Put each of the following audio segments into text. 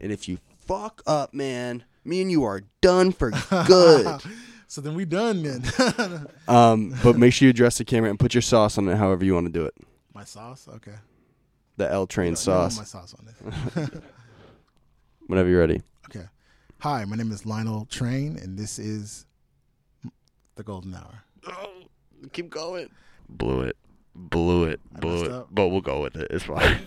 And if you fuck up, man, me and you are done for good. so then we done then. um, but make sure you address the camera and put your sauce on it however you want to do it. my sauce, okay. The L train You don't sauce. want My sauce on it. Whenever you're ready. okay. Hi, my name is Lionel Train, and this is the Golden Hour. Oh, Keep going. Blew it. Blew it. Blew it. up. But we'll go with it. It's fine.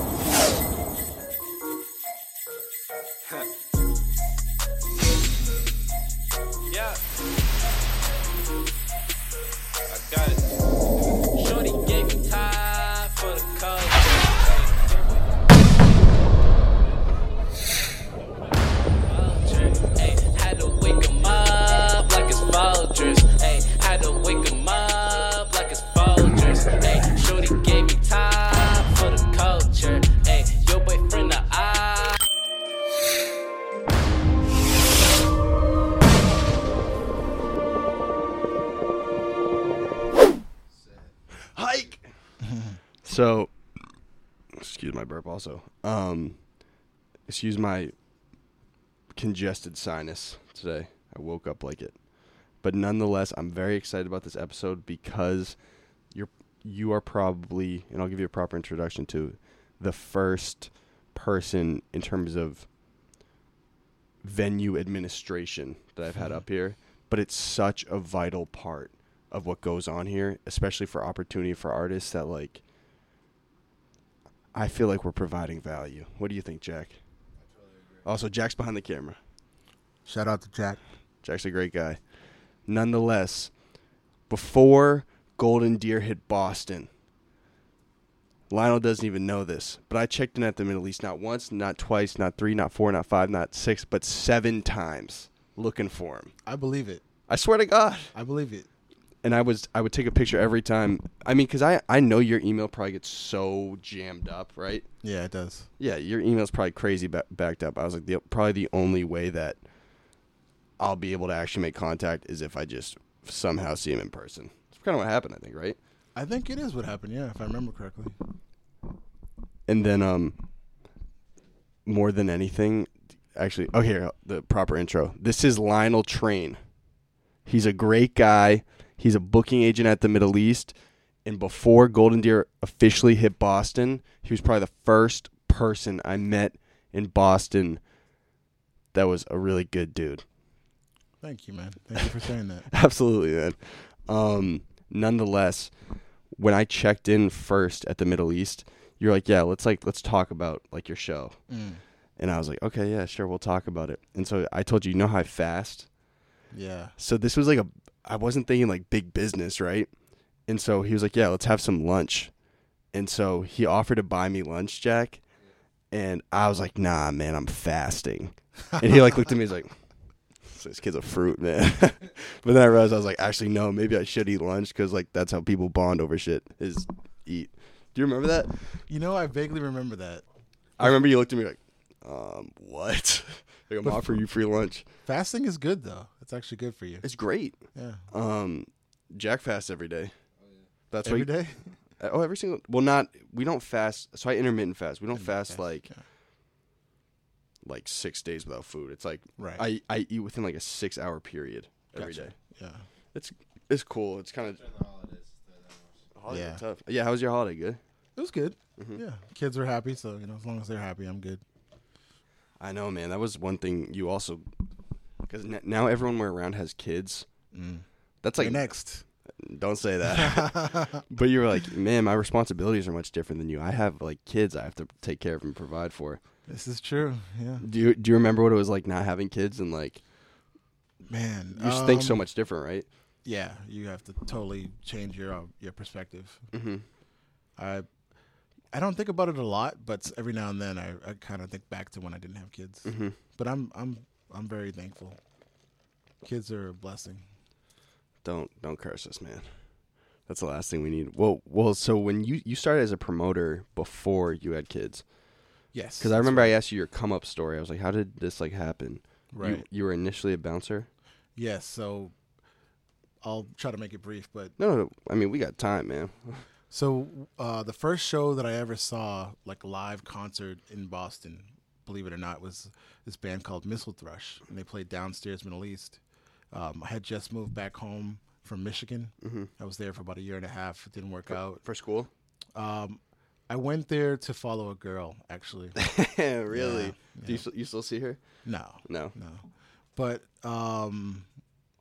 so, excuse my burp. Also, um, excuse my congested sinus today. I woke up like it, but nonetheless, I'm very excited about this episode because you're you are probably, and I'll give you a proper introduction to the first person in terms of venue administration that I've had up here, but it's such a vital part of what goes on here, especially for opportunity for artists that like I feel like we're providing value. What do you think, Jack? Totally Also, Jack's behind the camera. Shout out to Jack. Jack's a great guy. Nonetheless, before Golden Deer hit Boston, Lionel doesn't even know this, but I checked in at the Middle East not once, not twice, not three, not four, not five, not six, but seven times looking for him. I believe it. I swear to God. I believe it. And I was I would take a picture every time. I mean, because I I know your email probably gets so jammed up, right? Yeah, it does. Yeah, your email's probably crazy ba- backed up. I was like, the, probably the only way that I'll be able to actually make contact is if I just somehow see him in person. It's kind of what happened, I think, right? I think it is what happened. Yeah, if I remember correctly. And then, um, more than anything, actually, oh here, the proper intro. This is Lionel Train. He's a great guy. He's a booking agent at the Middle East. And before Golden Deer officially hit Boston, he was probably the first person I met in Boston that was a really good dude. Thank you, man. Thank you for saying that. Absolutely, man. Um, nonetheless, when I checked in first at the Middle East, you're like, yeah, let's like let's talk about like your show. Mm. And I was like, okay, yeah, sure, we'll talk about it. And so I told you, you know how I fast? Yeah. So this was like a, I wasn't thinking like big business, right? And so he was like, yeah, let's have some lunch. And so he offered to buy me lunch, Jack. And I was like, nah, man, I'm fasting. And he like looked at me, he's like, this kid's a fruit, man. but then I realized I was like, actually, no, maybe I should eat lunch because like that's how people bond over shit is eat. Do you remember that? You know, I vaguely remember that. I remember you looked at me like, um, what? like I'm offering you free lunch. Fasting is good though. It's actually good for you. It's great. Yeah. Um, Jack fasts every day. That's Every what. day. Oh, every single. Well, not we don't fast. So I intermittent fast. We don't Intermittent fast fast, like yeah. like six days without food. It's like Right. I I eat within like a six hour period every day. Gotcha. Yeah. It's it's cool. It's kind of. Holidays Yeah. tough. Yeah, how was your holiday? Good. It was good. Mm-hmm. Yeah. Kids were happy, so you know, as long as they're happy, I'm good. I know, man. That was one thing you also because now everyone we're around has kids. Mm. That's Like like next. don't say that. but you were like, man, my responsibilities are much different than you. I have like kids I have to take care of and provide for. This is true. Yeah. Do you do you remember what it was like not having kids and like Man. you just think so um, much different, right? Yeah, you have to totally change your uh, your perspective. Mm-hmm. I I don't think about it a lot, but every now and then I, I kind of think back to when I didn't have kids. Mm-hmm. But I'm I'm I'm very thankful. Kids are a blessing. Don't don't curse us, man. That's the last thing we need. Well, well. So when you you started as a promoter before you had kids, Yes. because I remember I asked you your come up story. I was like, how did this like happen? right. You, you were initially a bouncer. yes. So I'll try to make it brief, but no, no. I mean, we got time, man. So uh, the first show that I ever saw, like live concert in Boston, believe it or not, was this band called Mistle Thrush, and they played downstairs Middle East. Um, I had just moved back home from Michigan. Mm-hmm. I was there for about a year and a half. It didn't work out. For school? Um, I went there to follow a girl, actually. really? Yeah, Do you, still- you still see her? no, No. no. But um,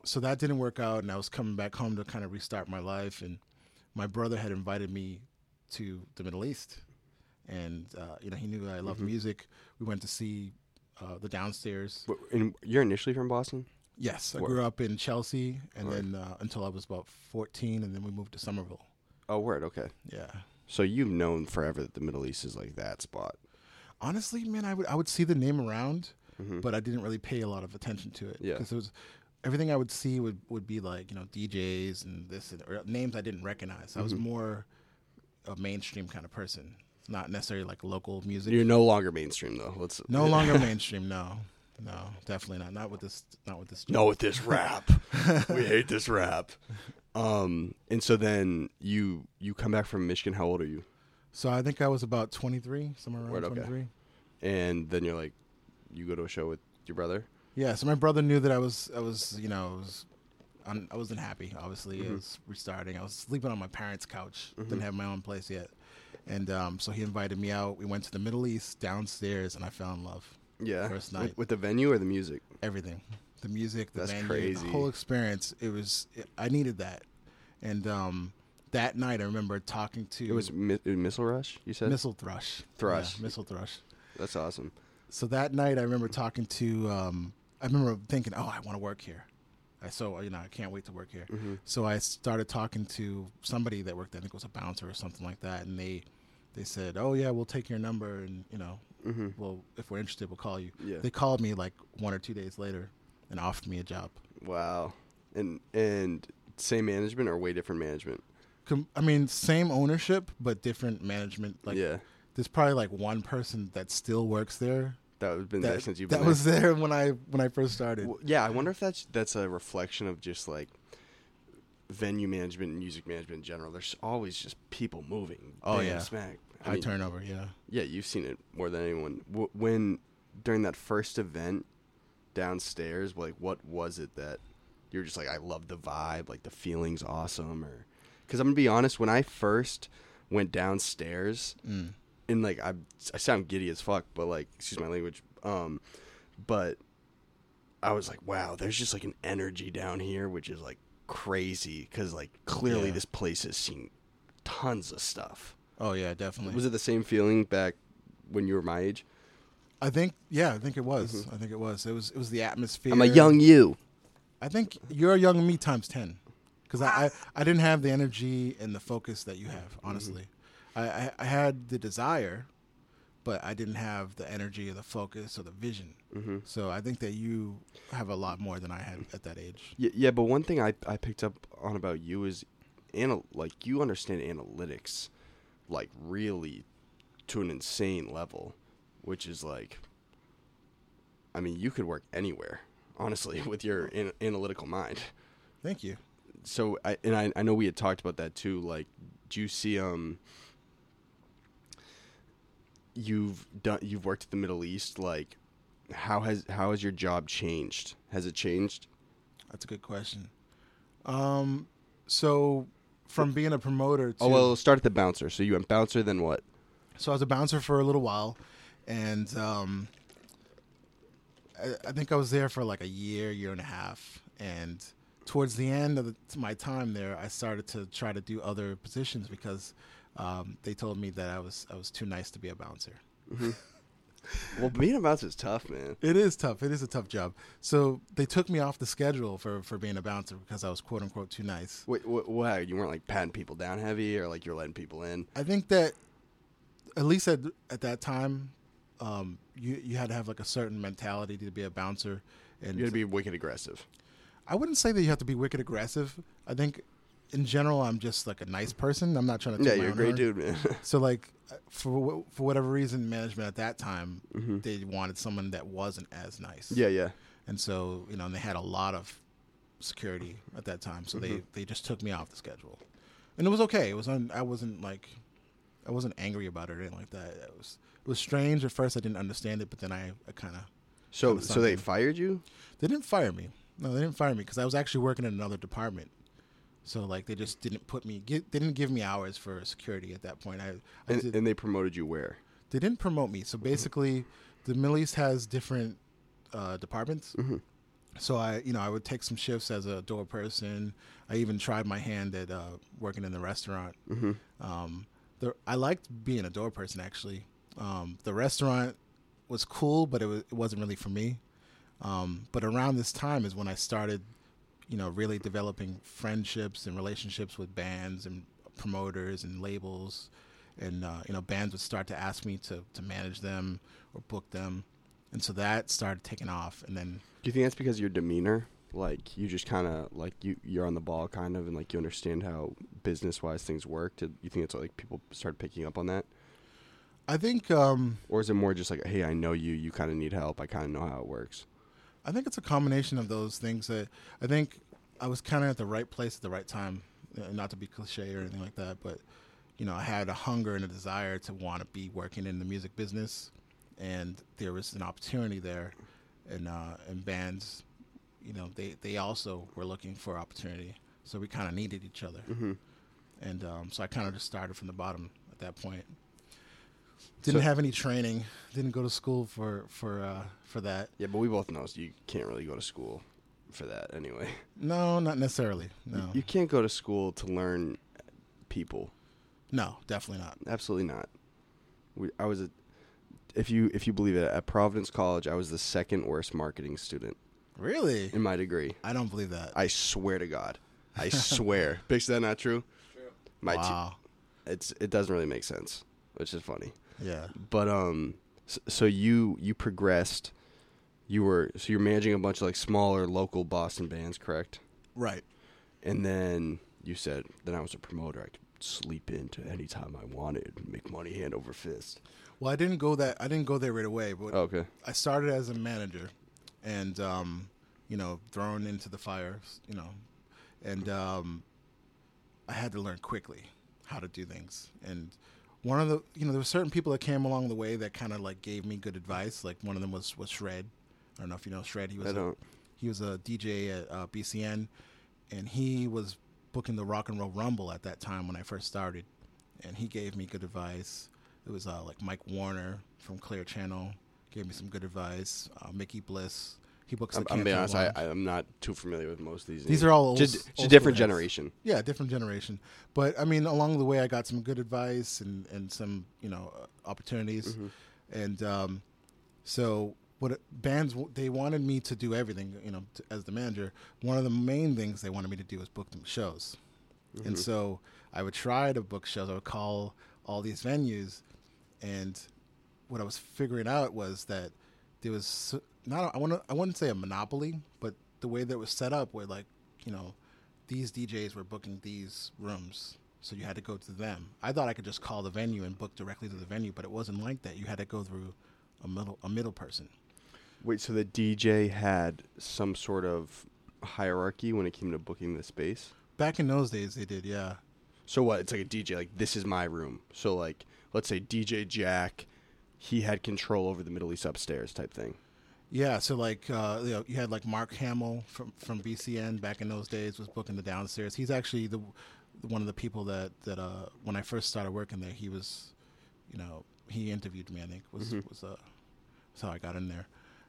so that didn't work out, and I was coming back home to kind of restart my life. And my brother had invited me to the Middle East, and uh, you know he knew I loved music. We went to see uh, the downstairs. And you're initially from Boston? Yes, I Word. grew up in Chelsea, and Word. then uh, until I was about fourteen, and then we moved to Somerville. Oh, word. Okay. Yeah. So you've known forever that the Middle East is like that spot. honestly, man, I would I would see the name around, Mhm. but I didn't really pay a lot of attention to it. Yeah. because it was everything I would see would would be like you know DJs and this and or names I didn't recognize. I was Mm-hmm. more a mainstream kind of person, not necessarily like local music. You're no longer mainstream though. Let's no longer mainstream. No, no, definitely not. Not with this. Not with this. No, with this rap. we hate this rap. Um, and so then you you come back from Michigan. How old are you? So I think I was about 23, somewhere around Word, okay. 23. And then you're like, you go to a show with your brother. Yeah, so my brother knew that I was, I was, you know, I was, un, I wasn't happy. Obviously, Mm-hmm. I was restarting. I was sleeping on my parents' couch. Didn't have my own place yet, and um, so he invited me out. We went to the Middle East downstairs, and I fell in love. Yeah. First With- night. with, the venue or the music. Everything, the music, the That's venue, crazy. the whole experience. It was, it, I needed that, and um, that night I remember talking to It was mi- Missile Rush. You said Mistle Thrush. Thrush. Yeah, Mistle Thrush. that's awesome. so that night I remember talking to um, I remember thinking, oh, I want to work here. I so you know I can't wait to work here. Mm-hmm. So I started talking to somebody that worked. There. I think it was a bouncer or something like that, and they they said, oh yeah, we'll take your number, and you know, Mm-hmm. well if we're interested, we'll call you. Yeah. They called me like one or two days later and offered me a job. Wow. And and same management or way different management. Com- I mean, same ownership but different management. Like yeah. there's probably like one person that still works there. That has been there since you've that been was there when I when I first started. Well, yeah, I wonder if that's that's a reflection of just like venue management and music management in general. There's always just people moving. Oh, bam, yeah. smack. I High mean, turnover, yeah. Yeah, you've seen it more than anyone. W- when during that first event downstairs, like what was it that you're just like, I love the vibe, like the feeling's awesome, or because I'm gonna be honest, when I first went downstairs, Mm. And like I, I sound giddy as fuck, but like excuse my language, um, but I was like, wow, there's just like an energy down here, which is like crazy, because like clearly Yeah. this place has seen tons of stuff. Oh yeah, definitely. Was it the same feeling back when you were my age? I think yeah, I think it was. I think it was. It was it was the atmosphere. Mm-hmm. I'm a young you. I think you're a young me times ten, because I, I I didn't have the energy and the focus that you have. Mm-hmm. Honestly, I, I I had the desire, but I didn't have the energy or the focus or the vision. Mm-hmm. So I think that you have a lot more than I had at that age. Yeah, yeah, but one thing I I picked up on about you is, anal- like you understand analytics, like really, to an insane level, which is like. I mean, you could work anywhere, honestly, with your an- analytical mind. Thank you. So, I and I, I know we had talked about that too. Like, do you see um? You've done. You've worked at the Middle East. Like, how has how has your job changed? Has it changed? That's a good question. Um, so from being a promoter to Oh well, start at the bouncer. So you went bouncer, then what? So I was a bouncer for a little while, and um, I, I think I was there for like a year, year and a half. And towards the end of the, my time there, I started to try to do other positions because um, they told me that I was I was too nice to be a bouncer. Well, being a bouncer is tough, man. It is tough. It is a tough job. So they took me off the schedule for, for being a bouncer because I was quote unquote too nice. Wait, you weren't like patting people down heavy, or like you're letting people in? I think that at least at at that time, um, you you had to have like a certain mentality to be a bouncer, and You got to be wicked aggressive. I wouldn't say that you have to be wicked aggressive. I think in general, I'm just like a nice person. I'm not trying to. Yeah, you're a great dude, man. So like for for whatever reason, management at that time Mm-hmm. they wanted someone that wasn't as nice. yeah, yeah. and so you know and they had a lot of security at that time, so they Mm-hmm. they just took me off the schedule. and it was okay. It was un, I wasn't like I wasn't angry about it or anything like that. It was it was strange at first. I didn't understand it, but then I, I kind of So so they something. fired you? they didn't fire me. No, they didn't fire me because I was actually working in another department. So like they just didn't put me. Get, they didn't give me hours for security at that point. I, I And, did, and they promoted you where? they didn't promote me. So basically, the Middle East has different uh, departments. So I, you know, I would take some shifts as a door person. I even tried my hand at uh, working in the restaurant. Um, the, I liked being a door person actually. Um, the restaurant was cool, but it, was, it wasn't really for me. Um, but around this time is when I started, you know, really developing friendships and relationships with bands and promoters and labels, and uh, you know, bands would start to ask me to to manage them or book them, and so that started taking off. And then Do you think that's because of your demeanor? Like you just kind of like you you're on the ball kind of and like you understand how business wise things work. Did you think it's like people started picking up on that? I think um, Or is it more just like, hey, I know you, you kind of need help. I kind of know how it works. I think it's a combination of those things. That I think I was kind of at the right place at the right time. Not to be cliche or anything like that, but you know, I had a hunger and a desire to want to be working in the music business, and there was an opportunity there, and uh, and bands, you know, they they also were looking for opportunity, so we kind of needed each other, Mm-hmm. and um, so I kind of just started from the bottom at that point. Didn't So- have any training. Didn't go to school for for uh, for that. Yeah, but we both know you can't really go to school for that anyway. No, not necessarily. No, You can't go to school to learn people. no, definitely not. Absolutely not. We, I was a, if you if you believe it, at Providence College, I was the second worst marketing student Really? in my degree. I don't believe that. I swear to God, I swear. Is that not true? True. My wow. it's it doesn't really make sense, which is funny. Yeah. But um, so you you progressed. You were so you're managing a bunch of like smaller local Boston bands, correct? Right. And then you said, then I was a promoter. I could sleep into any time I wanted, make money hand over fist. Well, I didn't go that. I didn't go there right away. But Okay. I started as a manager, and um, you know, thrown into the fire. You know, and um, I had to learn quickly how to do things. And one of the, you know, there were certain people that came along the way that kind of like gave me good advice. Like one of them was was Shred. I don't know if you know Shred. He was I a- don't. he was a DJ at uh, BCN, and he was booking the Rock and Roll Rumble at that time when I first started, and he gave me good advice. It was uh, like Mike Warner from Clear Channel gave me some good advice. Uh, Mickey Bliss, he books I'm, I'm being honest. I, I'm not too familiar with most of these. These are all old- just, old just different generation. yeah, different generation. But I mean, along the way, I got some good advice and and some you know uh, opportunities, and um, so what bands they wanted me to do everything. You know, t as the manager, one of the main things they wanted me to do was book them shows, and so I would try to book shows. I would call all these venues, and what I was figuring out was that there was not I want to I wouldn't say a monopoly, but the way that it was set up, where like you know these DJs were booking these rooms, so you had to go to them. I thought I could just call the venue and book directly to the venue, but it wasn't like that. You had to go through a middle a middle person. Wait, so the DJ had some sort of hierarchy when it came to booking the space? Back in those days, they did, yeah. So what? It's like a DJ. Like this is my room. So like, let's say DJ Jack, he had control over the Middle East upstairs type thing. Yeah, so like uh, you know, you had like Mark Hamill from from BCN back in those days was booking the downstairs. He's actually the one of the people that that uh, when I first started working there, he was, you know, he interviewed me. I think was was uh, that's how I got in there,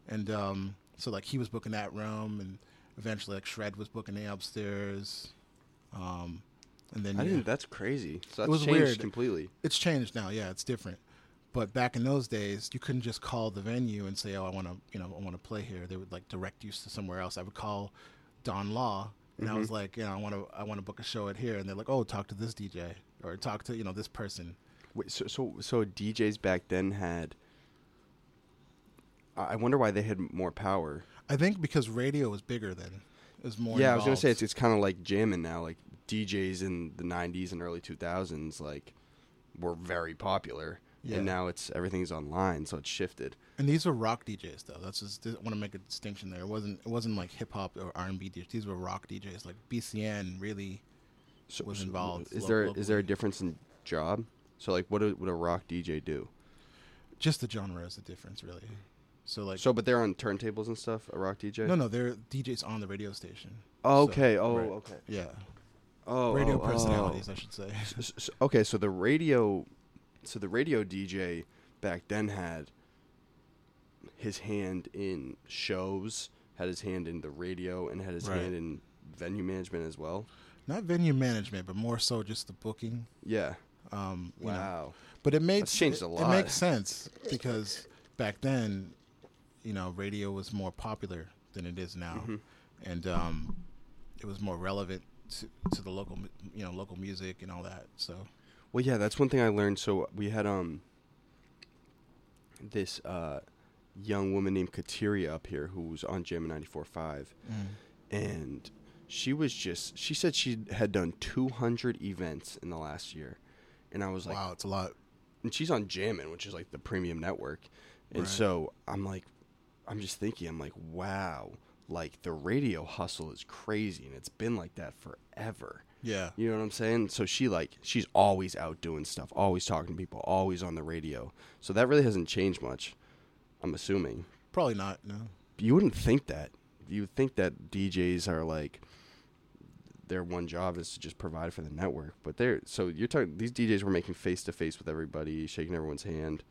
and um, so like he was booking that room, and eventually like Shred was booking the upstairs, um, and then I yeah. That's crazy. So that's was changed weird. completely. It's changed now. Yeah, it's different. But back in those days, you couldn't just call the venue and say, "Oh, I want to, you know, I want to play here." They would like direct you to somewhere else. I would call Don Law, and I was mm-hmm. like, "You know, I want to, I want to book a show at here," and they're like, "Oh, talk to this DJ or talk to you know this person." Wait, so so so DJs back then had. I wonder why they had more power. I think because radio was bigger then. It was more. yeah, I was gonna say it's it's kind of like jamming now. Like DJs in the '90s and early 2000s, like were very popular, Yeah. and now it's everything's online, so it's shifted. And these were rock DJs though. That's just I want to make a distinction there. It wasn't it wasn't like hip hop or R and B DJs. These were rock DJs. Like BCN really So- was involved. Is lo- there is there a difference in job? So like, what do- would a rock DJ do? just the genre is the difference, really. So like, So, but they're on turntables and stuff. A rock DJ. no, no, they're DJs on the radio station. Oh, So- okay. Oh, right. okay. Yeah, Oh, radio oh, oh. oh. personalities, I should say. S- s- okay, so the radio, so the radio DJ back then had his hand in shows, had his hand in the radio, and had his Right. hand in venue management as well. Not venue management, but more so just the booking. Yeah. Um, you know. Wow. But it made changed it, a It lot. makes sense because back then, you know, radio was more popular than it is now, Mm-hmm. and um, it was more relevant to, to the local, you know, local music and all that. So Well, yeah, that's one thing I learned. So we had um this uh young woman named Kateria up here who was on Jam 94.5 and she was just she said she had done 200 events in the last year. And I was like, wow, it's a lot. and she's on Jammin', which is like the premium network. And Right. so I'm like, I'm just thinking, I'm like, wow, like the radio hustle is crazy, and it's been like that forever. Yeah, You know what I'm saying? So she like, she's always out doing stuff, always talking to people, always on the radio. So that really hasn't changed much. I'm assuming. probably not. No. You wouldn't think that. You would think that DJs are like their one job is to just provide for the network. But they're so you're talking these DJs were making face to face with everybody, shaking everyone's hand.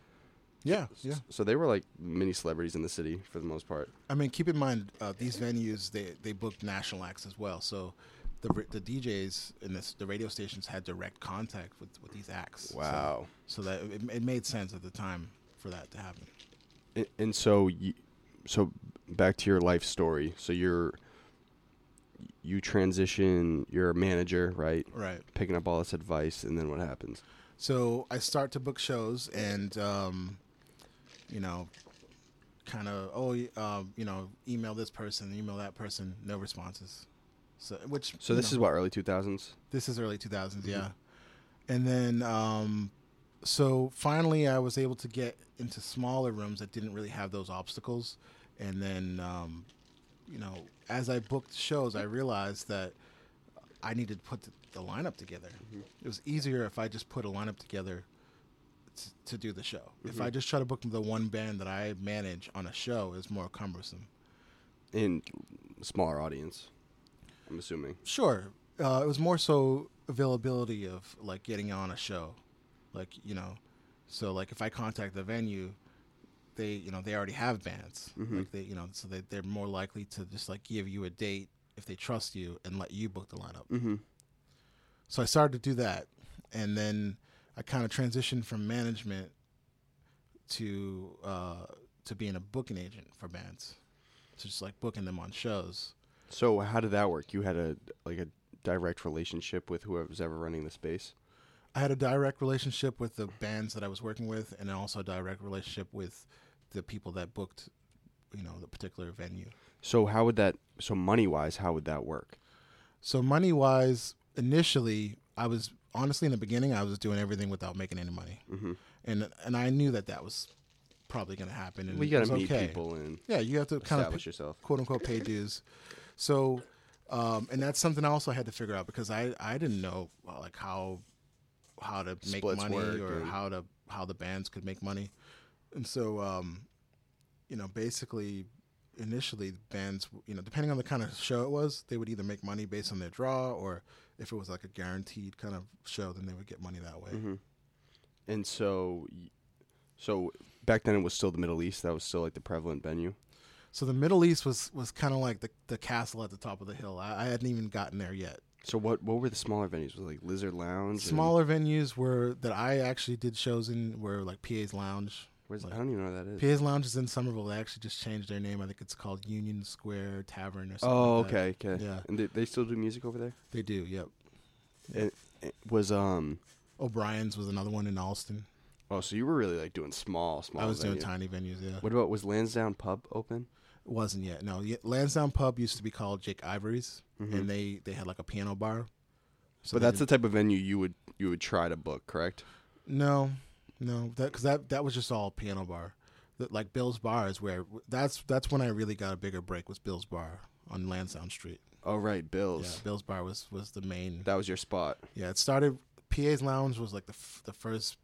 Yeah, yeah. So they were like mini celebrities in the city for the most part. I mean, keep in mind uh, these venues they they book national acts as well. So the the DJs and this, the radio stations had direct contact with, with these acts. Wow. So, that it, it made sense at the time for that to happen. And, and so you, so back to your life story. So you're you transition, you're a manager, right? Right. Picking up all this advice and then what happens? So I start to book shows, and um, you know, kind of oh, um, you know, email this person, email that person, no responses. So which So this know, is what early 2000s. this is early 2000s, Mm-hmm. yeah. And then um, so finally, I was able to get into smaller rooms that didn't really have those obstacles, and then um, you know, as I booked shows, I realized that I needed to put the, the lineup together. It was easier if I just put a lineup together t- to do the show. If I just try to book the one band that I manage on a show, it's more cumbersome. in smaller audience. I'm assuming. Sure, uh, it was more so availability of like getting on a show, like you know, so like if I contact the venue, they you know they already have bands, like they you know so they they're more likely to just like give you a date if they trust you and let you book the lineup. Mm-hmm. So I started to do that, and then I kind of transitioned from management to uh, to being a booking agent for bands, to just like booking them on shows. So how did that work? You had a like a direct relationship with whoever was ever running the space. I had a direct relationship with the bands that I was working with, and also a direct relationship with the people that booked, you know, the particular venue. So how would that? So money wise, how would that work? So money wise, initially, I was honestly in the beginning, I was doing everything without making any money, Mhm. and and I knew that that was probably going to happen. And Well, you got to meet okay. people and Yeah, you have to kind of establish yourself. quote unquote pay dues. So, um, and that's something I also had to figure out because I I didn't know uh, like how how to make Splits money work or how to how the bands could make money, and so um, you know basically initially bands you know depending on the kind of show it was they would either make money based on their draw or if it was like a guaranteed kind of show then they would get money that way. hmm And so, so back then it was still the Middle East. That was still like the prevalent venue. So the Middle East was was kind of like the the castle at the top of the hill. I, I hadn't even gotten there yet. So what what were the smaller venues? Was it like Lizard Lounge? and- Smaller venues were that I actually did shows in were like PA's Lounge. Where's, like- I don't even know where that is. PA's Lounge is in Somerville. They actually just changed their name. I think it's called Union Square Tavern or something. oh, like that. okay, okay. Yeah. And they, they still do music over there. They do. Yep. It, it was um. O'Brien's was another one in Allston. Oh, so you were really like doing small, small. I was venue. doing tiny venues. Yeah. What about was Lansdowne Pub open? Wasn't yet. No. Lansdowne Pub used to be called Jake Ivory's, Mhm. and they they had like a piano bar. So but that's the type of venue you would you would try to book, correct? No, no, that because that that was just all piano bar. Like Bill's Bar is where that's that's when I really got a bigger break was Bill's Bar on Lansdowne Street. Oh right, Yeah, Bills. Bill's Bar was was the main. That was your spot. Yeah, it started. PA's Lounge was like the f- the first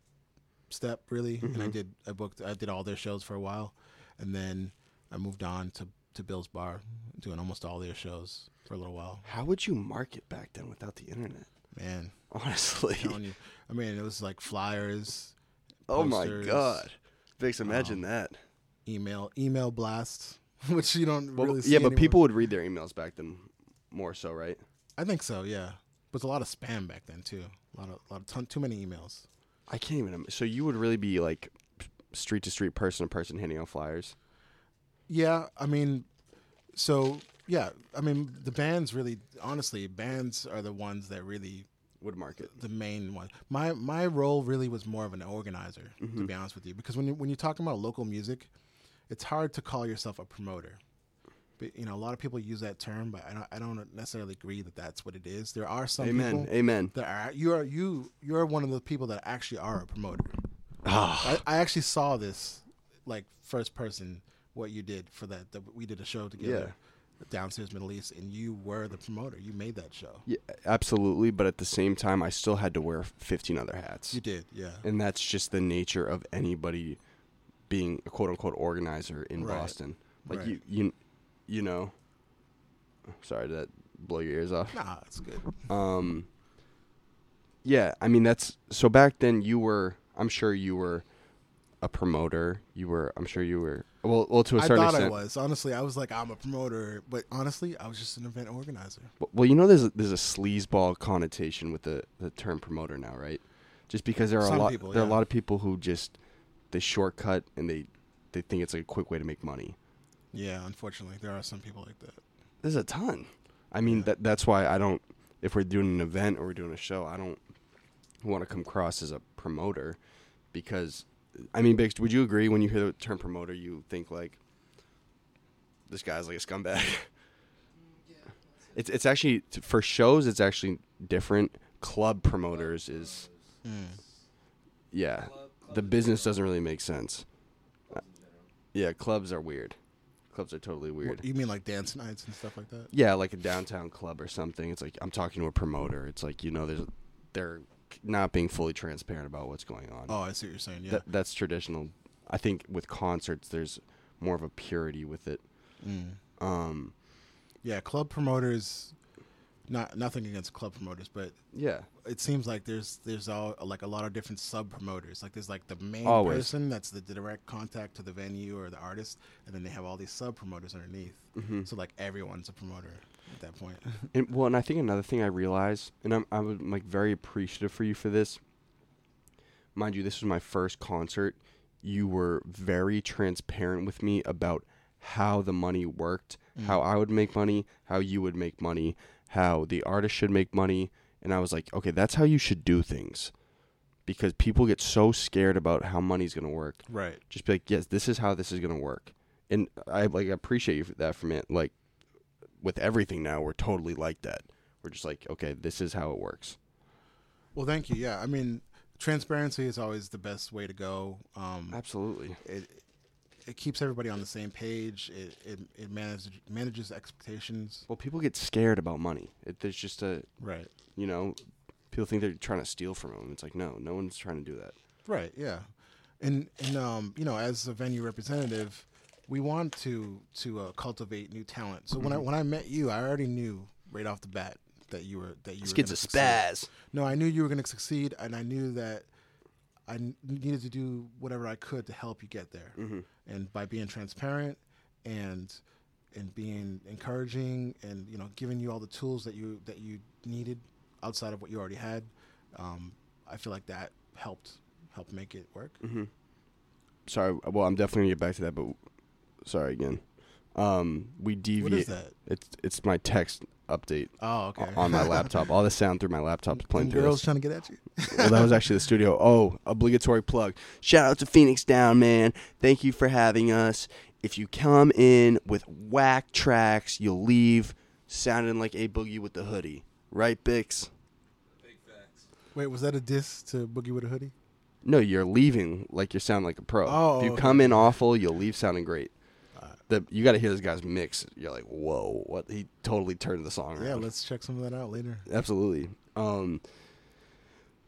step really, and I Mhm. did I booked I did all their shows for a while, and then I moved on to to Bill's Bar, doing almost all their shows for a little while. How would you market back then without the internet? Man, Honestly. you, I mean, it was like flyers, Oh my god. Vix, imagine um, that. email email blasts, which you don't Well, really see yeah, but anymore. people would read their emails back then more so, right? I think so. Yeah, but a lot of spam back then too. A lot of lot of ton, too many emails. I can't even. So you would really be like street to street, person to person, handing out flyers. Yeah, I mean, so yeah, I mean the bands really, honestly, bands are the ones that really Would market. the main one. My my role really was more of an organizer, to Mhm. be honest with you, because when you, when you're talking about local music, it's hard to call yourself a promoter. But, you know, a lot of people use that term, but I don't, I don't necessarily agree that that's what it is. There are some Amen. people Amen. that are you are you you're one of the people that actually are a promoter. Ah, I, I actually saw this like first person what you did for that. that we did a show together downstairs Middle East, and you were the promoter. You made that show. yeah, absolutely. But at the same time, I still had to wear 15 other hats. You did, yeah. and that's just the nature of anybody being a quote unquote organizer in Right. Boston. Like Right. you, you, you know. Sorry, did that blow your ears off? Nah, it's good. Um. Yeah, I mean that's so back then you were. I'm sure you were a promoter. You were. I'm sure you were. Well, well to a I certain thought extent. I thought I was. Honestly, I was like, I'm a promoter, but honestly, I was just an event organizer. Well, you know, there's a, there's a sleazeball connotation with the, the term promoter now, right? Just because there are Some a lot people, there are a lot of people who just they shortcut and they they think it's like a quick way to make money. Yeah, unfortunately, there are some people like that. There's a ton. I mean, Yeah. that that's why I don't. If we're doing an event or we're doing a show, I don't want to come across as a promoter because, I mean, Biggs, would you agree when you hear the term promoter, you think like this guy's like a scumbag? It's it's actually for shows. It's actually different. Club promoters is Mm. yeah. The business doesn't really make sense. Uh, Yeah, clubs are weird. Clubs are totally weird. What, you mean like dance nights and stuff like that? Yeah, like a downtown club or something. It's like I'm talking to a promoter. It's like you know, there's they're not being fully transparent about what's going on. Oh, I see what you're saying. Yeah. That, that's traditional. I think with concerts, there's more of a purity with it. Mm. Um, Yeah, club promoters. Not nothing against club promoters, but yeah, it seems like there's there's all like a lot of different sub promoters. Like there's like the main Always. person that's the direct contact to the venue or the artist, and then they have all these sub promoters underneath. hmm So like everyone's a promoter at that point. And well, and I think another thing I realized, and I'm I'm like very appreciative for you for this. Mind you, this was my first concert. You were very transparent with me about how the money worked, mm. how I would make money, how you would make money, how the artist should make money, and I was like, okay, that's how you should do things. Because people get so scared about how money's going to work. right. Just be like, yes, this is how this is going to work. And I like appreciate you for that from it. Like with everything now, we're totally like that. We're just like, okay, this is how it works. Well, thank you. Yeah, I mean, transparency is always the best way to go. Um, Absolutely. it it keeps everybody on the same page. It it, it manages manages expectations. Well, people get scared about money. It, there's just a, Right. you know, people think they're trying to steal from them. It's like, no, no one's trying to do that. Right. Yeah. And and um, you know, as a venue representative, we want to to uh, cultivate new talent. So when Mm-hmm. I when I met you, I already knew right off the bat that you were that you This were kid's a succeed. spaz. No, I knew you were going to succeed, and I knew that I n- needed to do whatever I could to help you get there. Mm-hmm. And by being transparent and and being encouraging, and you know, giving you all the tools that you that you needed outside of what you already had, um, I feel like that helped helped make it work. Mm-hmm. Sorry. Well, I'm definitely gonna get back to that, but sorry again. Um, we deviate. What is that? It's it's my text update Oh, okay. on my laptop. All the sound through my laptop is playing Them through girls this. trying to get at you. well, that was actually the studio. Oh, obligatory plug. Shout out to Phoenix Down, man. Thank you for having us. If you come in with whack tracks, you'll leave sounding like a boogie with the hoodie. Right, Bix? Big facts. Wait, was that a diss to Boogie with a Hoodie? No, you're leaving like you sound like a pro. Oh, if you okay. come in awful, you'll leave sounding great. The you got to hear this guy's mix. You're like, whoa, what? He totally turned the song around. Yeah, let's check some of that out later. Absolutely. Um,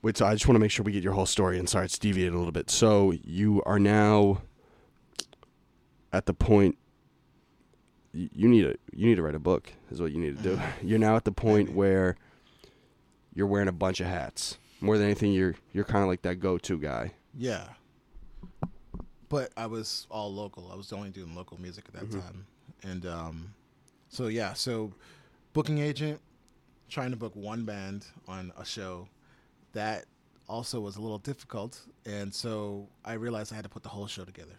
wait, so I just want to make sure we get your whole story. And sorry, it's deviated a little bit. So you are now at the point. y- You need a you need to write a book. Is what you need to do. You're now at the point where you're wearing a bunch of hats. More than anything, you're you're kind of like that go-to guy. Yeah. But I was all local. I was only doing local music at that Mhm. time. And um so yeah, so booking agent trying to book one band on a show that also was a little difficult and so I realized I had to put the whole show together.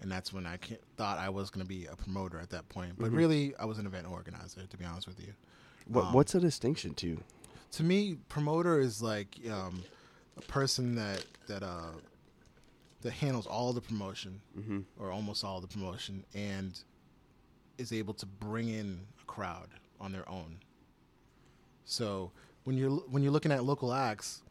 And that's when I thought I was going to be a promoter at that point. But Mhm. really, I was an event organizer, to be honest with you. What Um, what's the distinction to you? to me, promoter is like um, a person that that uh, that handles all the promotion Mm-hmm. or almost all the promotion and is able to bring in a crowd on their own. So when you're when you're looking at local acts,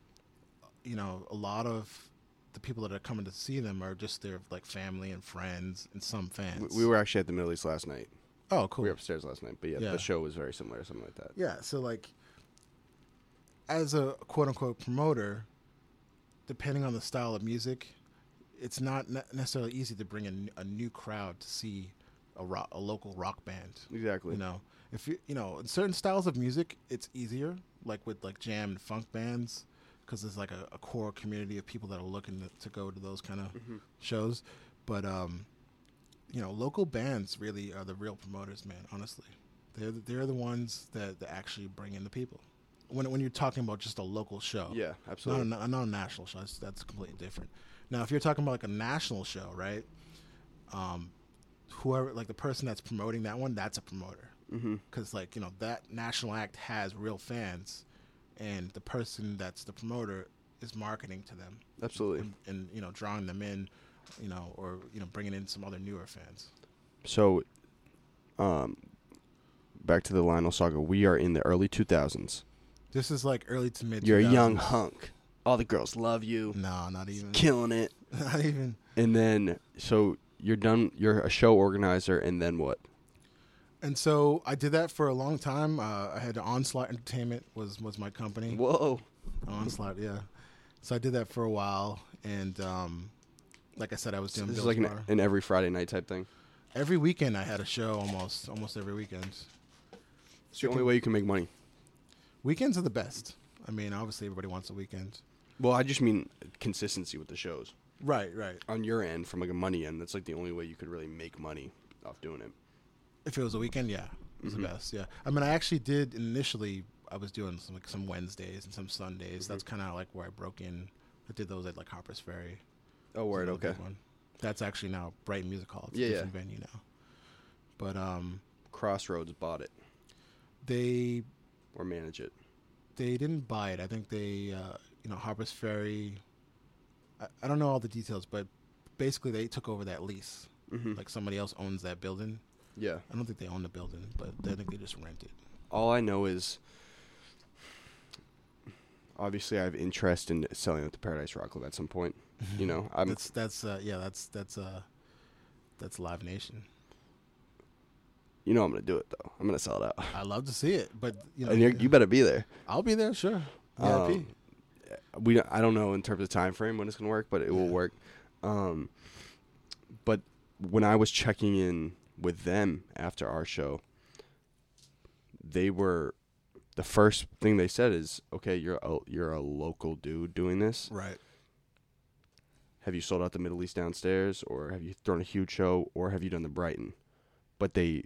you know a lot of the people that are coming to see them are just their like family and friends and some fans. We, we were actually at the Middle East last night. oh cool We were upstairs last night, but yeah, Yeah. the show was very similar, or something like that. Yeah, so like as a quote unquote promoter, depending on the style of music, it's not necessarily easy to bring in a new crowd to see a rock, a local rock band. Exactly. You know, if you you know, in certain styles of music, it's easier, like with like jam and funk bands, because there's like a, a core community of people that are looking to, to go to those kind of Mhm. shows. But um, you know, local bands really are the real promoters, man. Honestly, they're the, they're the ones that, that actually bring in the people. When when you're talking about just a local show, Yeah, not absolutely. a, not a national show. That's, that's completely different. Now, if you're talking about like a national show, right? Um, whoever like the person that's promoting that one, that's a promoter mm-hmm. because like you know that national act has real fans, and the person that's the promoter is marketing to them Absolutely. and, and you know drawing them in, you know, or you know bringing in some other newer fans. So, um, back to the Lionel saga. We are in the early 2000s. This is like early to mid. You're a young hunk. All the girls love you. No, not even. Killing it. Not even. And then, so you're done. You're a show organizer, and then what? And so I did that for a long time. Uh, I had Onslaught Entertainment was was my company. Whoa. Onslaught, yeah. So I did that for a while, and um, like I said, I was So doing this is like an, an every Friday night type thing. every weekend. I had a show almost almost every weekend. It's the only way you can make money. Weekends are the best. I mean, obviously everybody wants a weekend. Well, I just mean consistency with the shows. Right, right. On your end, from like a money end, that's like the only way you could really make money off doing it. If it was a weekend, yeah, it was Mhm. the best. Yeah. I mean, I actually did initially. I was doing some like some Wednesdays and some Sundays. That's kind of like where I broke in. I did those at like Harper's Ferry. Oh, word. Okay. one. That's actually now Brighton Music Hall. It's Yeah, a yeah. venue now. But um, Crossroads bought it they or manage it. they didn't buy it. I think they, uh, you know, Harper's Ferry. I, I don't know all the details, but basically they took over that lease. Mm-hmm. Like somebody else owns that building. yeah. I don't think they own the building, but I think they just rent it. All I know is, obviously, I have interest in selling at the Paradise Rock Club at some point. You know, I'm that's that's uh, yeah, that's that's uh, that's Live Nation. you know I'm gonna do it though. I'm gonna sell it out, I love to see it, but you know, and you're, you better be there. I'll be there, sure. Um, we I don't know in terms of time frame when it's gonna work, but it will work. Um, but when I was checking in with them after our show, they were the first thing they said is, "Okay, you're a, you're a local dude doing this. right. Have you sold out the Middle East downstairs, or have you thrown a huge show, or have you done the Brighton?" But they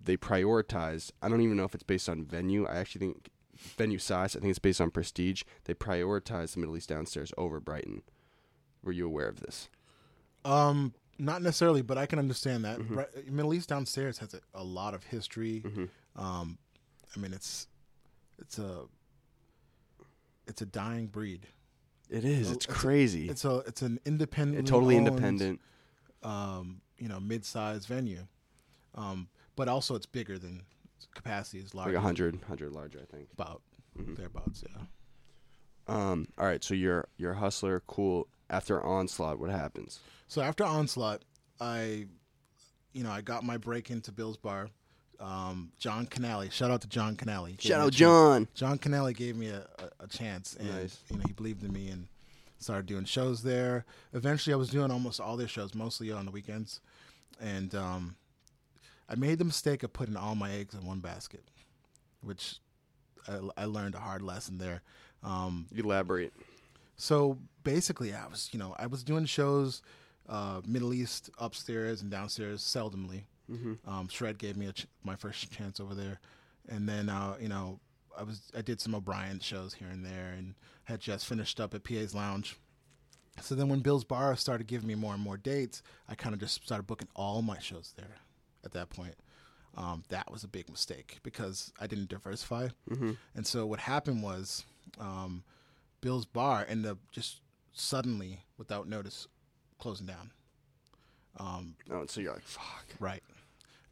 they prioritize. I don't even know if it's based on venue. I actually think venue size. I think it's based on prestige. They prioritize the Middle East downstairs over Brighton. Were you aware of this? Um, not necessarily, but I can understand that. Mhm. Right, Middle East downstairs has a, a lot of history. Mm-hmm. Um, I mean, it's it's a it's a dying breed. It is. It's it's a- crazy. It's a it's an independent, totally independent. um, you know, mid-sized venue. Um, but also it's bigger than capacity is larger. Like 100, 100 larger, I think. about Mhm. thereabouts. Yeah. Um. All right. So you're you're a hustler. Cool. After onslaught, what happens? So after onslaught, I, you know, I got my break into Bill's Bar. Um, John Canale, shout out to John Canale. Shout out. John. John Canale gave me a, a, a chance, and Nice. you know he believed in me and started doing shows there. Eventually, I was doing almost all their shows, mostly on the weekends, and um, I made the mistake of putting all my eggs in one basket, which I, I learned a hard lesson there. Um, Elaborate. so basically, I was you know I was doing shows, uh, Middle East upstairs and downstairs seldomly. Um, Shred gave me a ch- my first chance over there, and then uh, you know I was I did some O'Brien shows here and there, and had just finished up at PA's Lounge. So then when Bill's Bar started giving me more and more dates, I kind of just started booking all my shows there. At that point, um, that was a big mistake because I didn't diversify. And so what happened was, um, Bill's Bar ended up just suddenly, without notice, closing down. Um, Oh, so you're like, fuck. Right.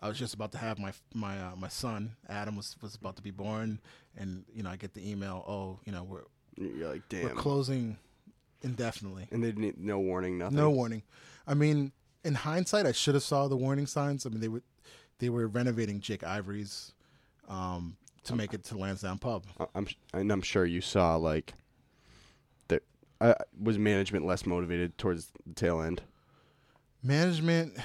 I was just about to have my my uh, my son Adam was was about to be born, and you know I get the email. Oh, you know we're You're like, damn we're closing indefinitely. And they didn't no warning, nothing. No warning. I mean, in hindsight, I should have saw the warning signs. I mean, they were they were renovating Jake Ivory's um, to make it to Lansdowne Pub. I- I'm and I'm sure you saw like that. Uh, was management less motivated towards the tail end? Management.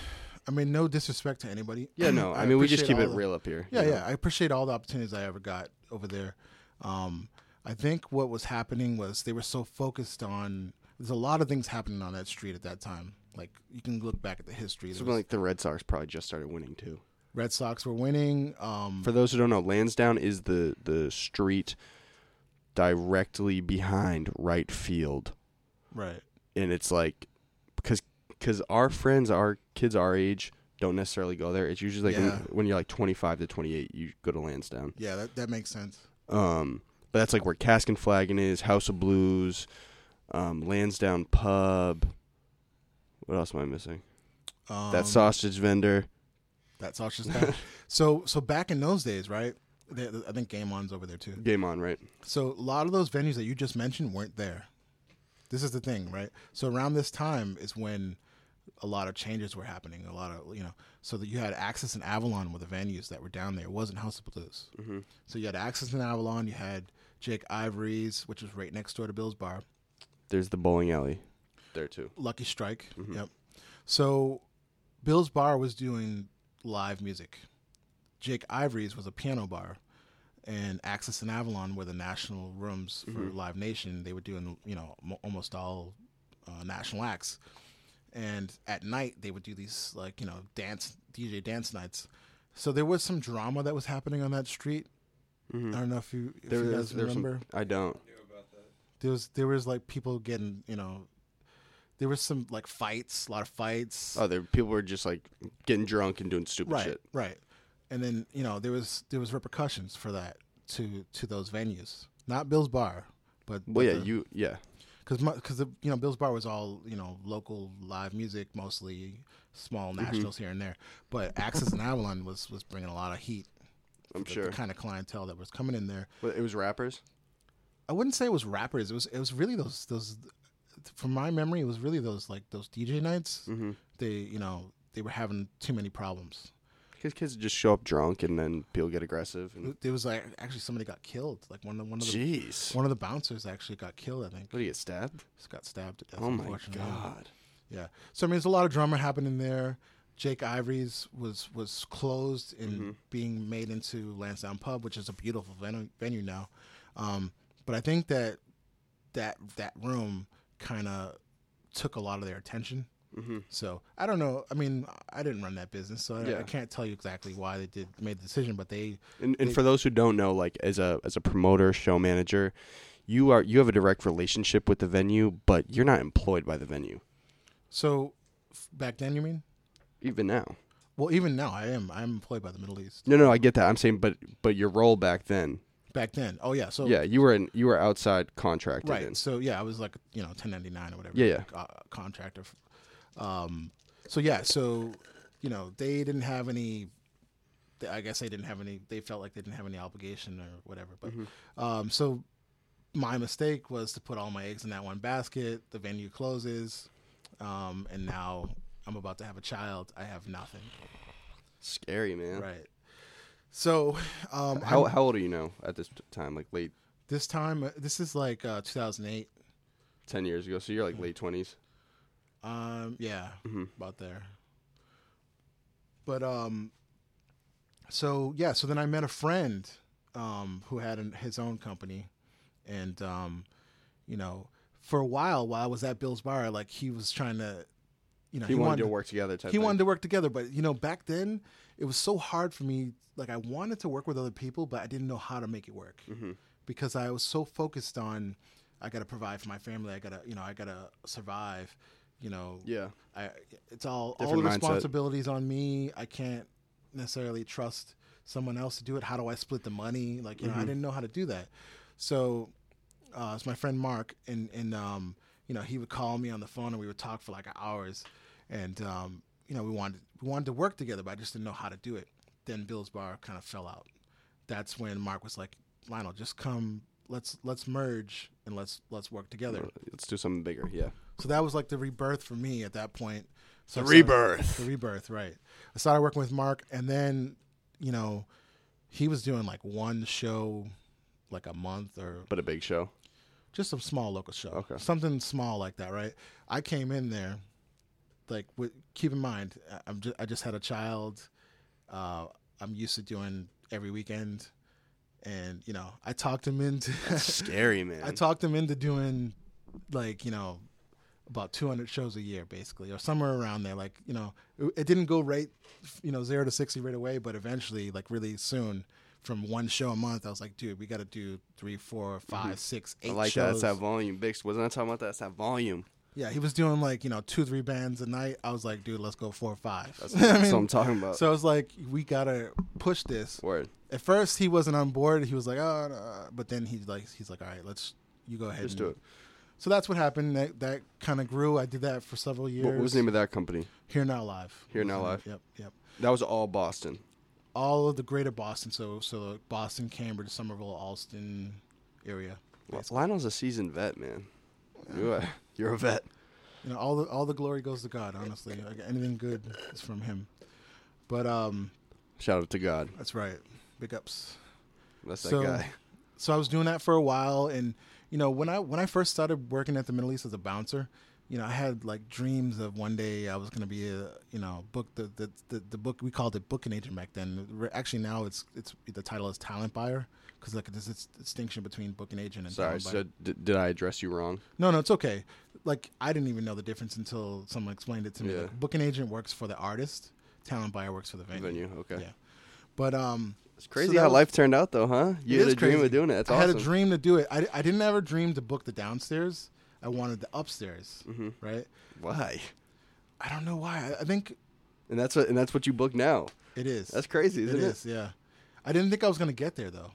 I mean, no disrespect to anybody. Yeah, no. I, mean, we just keep it the- real up here. Yeah, yeah. I appreciate all the opportunities I ever got over there. Um, I think what was happening was they were so focused on. There's a lot of things happening on that street at that time. Like you can look back at the history. Something like the Red Sox probably just started winning too. Red Sox were winning. Um, For those who don't know, Lansdowne is the the street directly behind right field, right. and it's like because because our friends, our kids our age, don't necessarily go there. It's usually like Yeah. when, when you're like 25 to 28, you go to Lansdowne. Yeah, that that makes sense. Um, but that's like where Cask and Flagon is, House of Blues, um, Lansdowne Pub. What else am I missing? Um, that sausage vendor. That sausage vendor. so so back in those days, right? They, I think Game On's over there too. Game on, right? So a lot of those venues that you just mentioned weren't there. This is the thing, right? So around this time is when a lot of changes were happening. A lot of you know, so that you had Axis and Avalon were the venues that were down there. It wasn't House of Blues. Mhm. So you had Axis and Avalon. You had Jake Ivory's, which was right next door to Bill's Bar. There's the bowling alley there too. Lucky Strike. Mhm. Yep. So Bill's Bar was doing live music. Jake Ivory's was a piano bar, and Axis and Avalon were the national rooms for Mhm. Live Nation. They were doing you know mo- almost all uh, national acts, and at night they would do these like you know dance DJ dance nights. So there was some drama that was happening on that street. Mhm. I don't know if you if There you guys there's some- remember. I don't. There was there was like people getting you know. There was some like fights, a lot of fights. Oh, there people were just like getting drunk and doing stupid right, shit. right. And then you know there was there was repercussions for that to to those venues, not Bill's Bar, but Well, yeah, you yeah. because because you know Bill's Bar was all you know local live music, mostly small Mm-hmm. nationals here and there. But Axis and Avalon was was bringing a lot of heat. I'm the, sure. the kind of clientele that was coming in there. Well, it was rappers. I wouldn't say it was rappers. It was it was really those those. From my memory, it was really those like those DJ nights. Mm-hmm. They you know they were having too many problems. Because kids just show up drunk and then people get aggressive. And There was like actually somebody got killed. Like one of the, one of the jeez, one of the bouncers actually got killed. I think what do you get stabbed? just got stabbed to death. Oh my god. Yeah. So I mean, there's a lot of drama happening there. Jake Ivory's was was closed and Mm-hmm. being made into Lansdowne Pub, which is a beautiful venue, venue now. Um, but I think that that that room kind of took a lot of their attention. Mhm. So I don't know. I mean, I didn't run that business, so I, Yeah. I can't tell you exactly why they did made the decision. But they And, and They- for those who don't know, like as a as a promoter, show manager, you are you have a direct relationship with the venue, but you're not employed by the venue. so f- back then. You mean? Even now. Well, even now, I am. I'm employed by the Middle East. No, no, I get that. I'm saying, but but your role back then, Back then, oh yeah. So yeah, you were in you were outside contracted. right. in. So yeah, I was like you know 1099 or whatever. Yeah, yeah. Uh, contractor. Um, so yeah, so you know they didn't have any. I guess they didn't have any. They felt like they didn't have any obligation or whatever. But Mm-hmm. um, so my mistake was to put all my eggs in that one basket. The venue closes, um, and now I'm about to have a child. I have nothing. Scary, man. Right. So, um, How I'm- how old are you now at this time? Like late this time, uh, this is like uh, 2008. ten years ago. So you're like late twenties. Um, yeah, Mhm. about there. But um, so yeah, so then I met a friend um who had an, his own company, and um, you know, for a while while I was at Bill's Bar, like he was trying to, you know, He, wanted, to work together. Type he thing. wanted to work together, but you know, back then it was so hard for me. Like I wanted to work with other people, but I didn't know how to make it work Mhm. because I was so focused on I got to provide for my family. I gotta, you know, I gotta survive. You know, Yeah. I it's all all Different the mindset. responsibilities on me. I can't necessarily trust someone else to do it. How do I split the money? Like you know, I Mm-hmm. didn't know how to do that. So uh, it's my friend Mark, and and um, you know, he would call me on the phone, and we would talk for like hours, and um, you know, we wanted we wanted to work together, but I just didn't know how to do it. Then Bill's Bar kind of fell out. That's when Mark was like, Lionel, just come. Let's let's merge and let's let's work together. Let's do something bigger. Yeah. So that was like the rebirth for me at that point. So The started- rebirth. The rebirth, right. I started working with Mark and then, you know, he was doing like one show like a month or But a big show. Just a small local show. Okay. Something small like that, right? I came in there like with, keep in mind I'm just, I just had a child. Uh, I'm used to doing every weekend and, you know, I talked him into Scary, man. I talked him into doing like you know about 200 shows a year basically or somewhere around there like you know it, it didn't go right you know 0 to 60 right away but eventually like really soon from one show a month i was like dude we got to do three four five, six, eight Mm-hmm. I like that. That's that volume. Bix wasn't I talking about that? That's that volume. yeah he was doing like you know two three bands a night i was like dude let's go four or five That's, I that's mean, what I'm talking about. so i was like we gotta push this Word. at first he wasn't on board he was like oh no. but then he's like he's like all right let's you go ahead Just and do it. So that's what happened. That that kind of grew. I did that for several years. What, what was the name of that company? Here Now Live. Here Now. Live? Yep, yep. That was all Boston. All of the greater Boston. So so Boston, Cambridge, Somerville, Allston area. Well, Lionel's a seasoned vet, man. You're a, you're a vet. You know, all the all the glory goes to God. Honestly, like, anything good is from Him. But um, Shout out to God. that's right. Big ups. That's So- that guy. so I was doing that for a while, and you know, when I when I first started working at the Middle East as a bouncer, you know, I had like dreams of one day I was going to be a you know book the, the the the book we called it booking agent back then. Actually, now it's it's the title is talent buyer because like there's this distinction between booking agent and Sorry, talent buyer. so did, did I address you wrong? No, no, it's okay. Like I didn't even know the difference until someone explained it to me. Yeah. Like, booking agent works for the artist, talent buyer works for the venue. Venue, okay. Yeah, but um, It's crazy that how was- life turned out, though, huh? You had a dream of doing it. That's I awesome. had a dream to do it. I, I didn't ever dream to book the downstairs. I wanted the upstairs, Mhm. right? Why? I don't know why. I, I think And that's what and that's what you book now. it is. That's crazy, isn't it? is, yeah. I didn't think I was gonna get there though.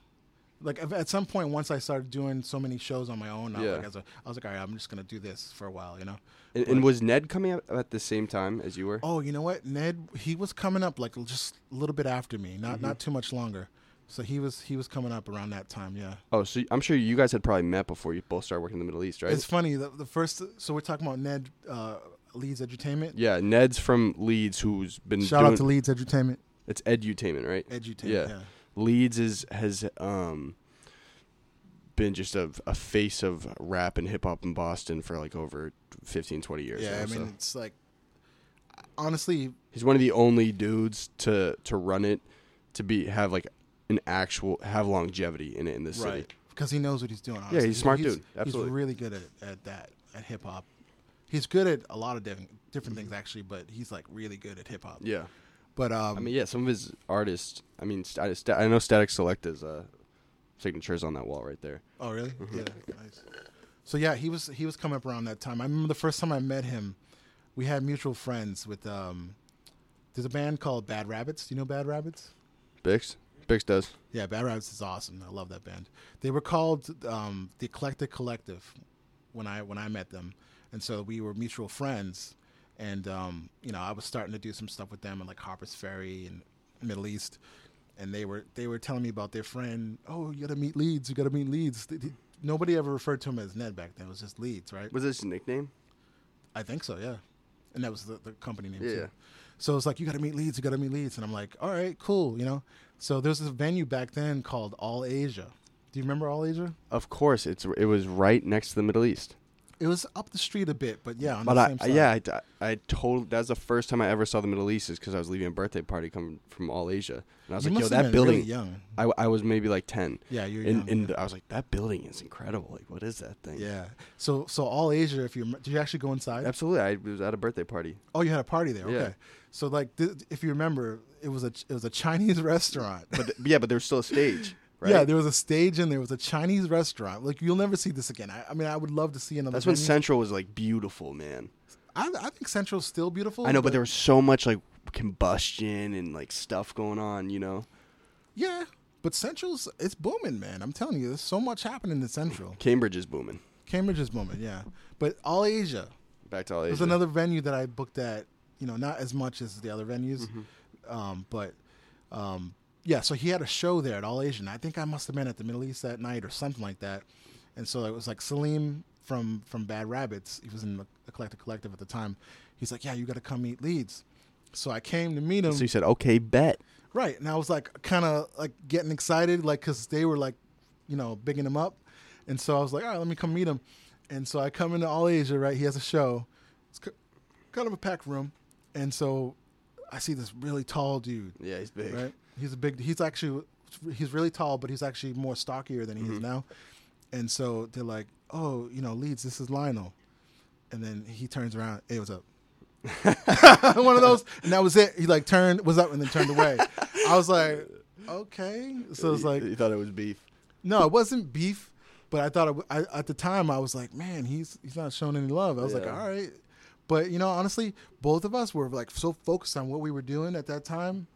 Like at some point, once I started doing so many shows on my own, I, was Yeah. like, as a, I was like, all right, I'm just gonna do this for a while, you know. And, and was Ned coming up at the same time as you were? Oh, you know what? Ned, he was coming up like just a little bit after me, not Mm-hmm. not too much longer. So he was he was coming up around that time, yeah. Oh, so I'm sure you guys had probably met before you both started working in the Middle East, right? It's funny. The, the first, so we're talking about Ned uh, Leeds Edutainment. yeah, Ned's from Leeds, who's been Shout doing, out to Leeds Edutainment. It's Edutainment, right? Edutainment. Yeah. Yeah. Leeds is has um been just a, a face of rap and hip hop in Boston for like over 15, 20 years. Yeah, now, I mean, so. it's like honestly, he's one of the only dudes to to run it to be have like an actual have longevity in it in this city. because he knows what he's doing. Yeah, he's a smart dude. Absolutely. He's really good at at that at hip hop. He's good at a lot of different different things actually, but he's like really good at hip hop. Yeah. But um, I mean, yeah, some of his artists. I mean, st- I know Statik Selektah is uh, signatures on that wall right there. oh really? Mm-hmm. Yeah, nice. So yeah, he was he was coming up around that time. I remember the first time I met him, we had mutual friends with um, there's a band called Bad Rabbits. Do you know Bad Rabbits? Bix, Bix does. Yeah, Bad Rabbits is awesome. I love that band. They were called um, the Eclectic Collective when I when I met them, and so we were mutual friends. And um, you know, I was starting to do some stuff with them in like Harper's Ferry and Middle East, and they were they were telling me about their friend. Oh, you got to meet Leeds. You got to meet Leeds. They- they- Nobody ever referred to him as Ned back then. It was just Leeds, right? Was this his nickname? I think so. Yeah. and that was the, the company name. Yeah. Too. So it's like you got to meet Leeds, you got to meet Leeds, and I'm like, all right, cool, you know. So there's this venue back then called All Asia. Do you remember All Asia? Of course, it's it was right next to the Middle East. It was up the street a bit, but yeah, on But the I, same side. yeah, I, I totally. That's the first time I ever saw the Middle East is because I was leaving a birthday party coming from All Asia, and I was you like, "Yo, that building." really young. I, I was maybe like ten, Yeah, you're and, young. and I was like, "That building is incredible! Like, what is that thing?" yeah. So so All Asia, if you did you actually go inside? absolutely. I was at a birthday party. Oh, you had a party there. Yeah. Okay. So like, th- if you remember, it was a it was a Chinese restaurant. But th- yeah, but there was still a stage, right? Yeah, there was a stage and there was a Chinese restaurant. Like you'll never see this again. I, I mean, I would love to see another. That's when. Central was like beautiful, man. I, I think Central's still beautiful. I know, but there was so much like combustion and like stuff going on. You know, yeah, but Central's it's booming, man. I'm telling you, there's so much happening in Central. Cambridge is booming. Cambridge is booming, yeah. But All Asia, Back to all Asia. There's another venue that I booked at, you know, not as much as the other venues, Mm-hmm. um, but um, yeah. So he had a show there at All Asian. I think I must have been at the Middle East that night or something like that. And so it was like Salim from from Bad Rabbits. He was in the Eclectic Collective at the time. He's like, yeah, you got to come meet Leeds. So I came to meet him. So you said, "Okay, bet." Right. And I was like, kind of like getting excited, like, because they were like, you know, bigging him up. And so I was like, all right, let me come meet him. And so I come into All Asia, right? He has a show. It's kind of a packed room. And so I see this really tall dude, Yeah, he's big. right? He's a big, he's actually, he's really tall, but he's actually more stockier than he is mm-hmm. now. And so they're like, oh, you know, Leeds, this is Lionel. And then he turns around, hey, what's up? One of those, and that was it. He like turned, was up, and then turned away. I was like, okay. So it's like, you thought it was beef. no, it wasn't beef, but I thought it, I, at the time I was like, man, he's he's not showing any love. I was like, all right, but you know, honestly, both of us were like so focused on what we were doing at that time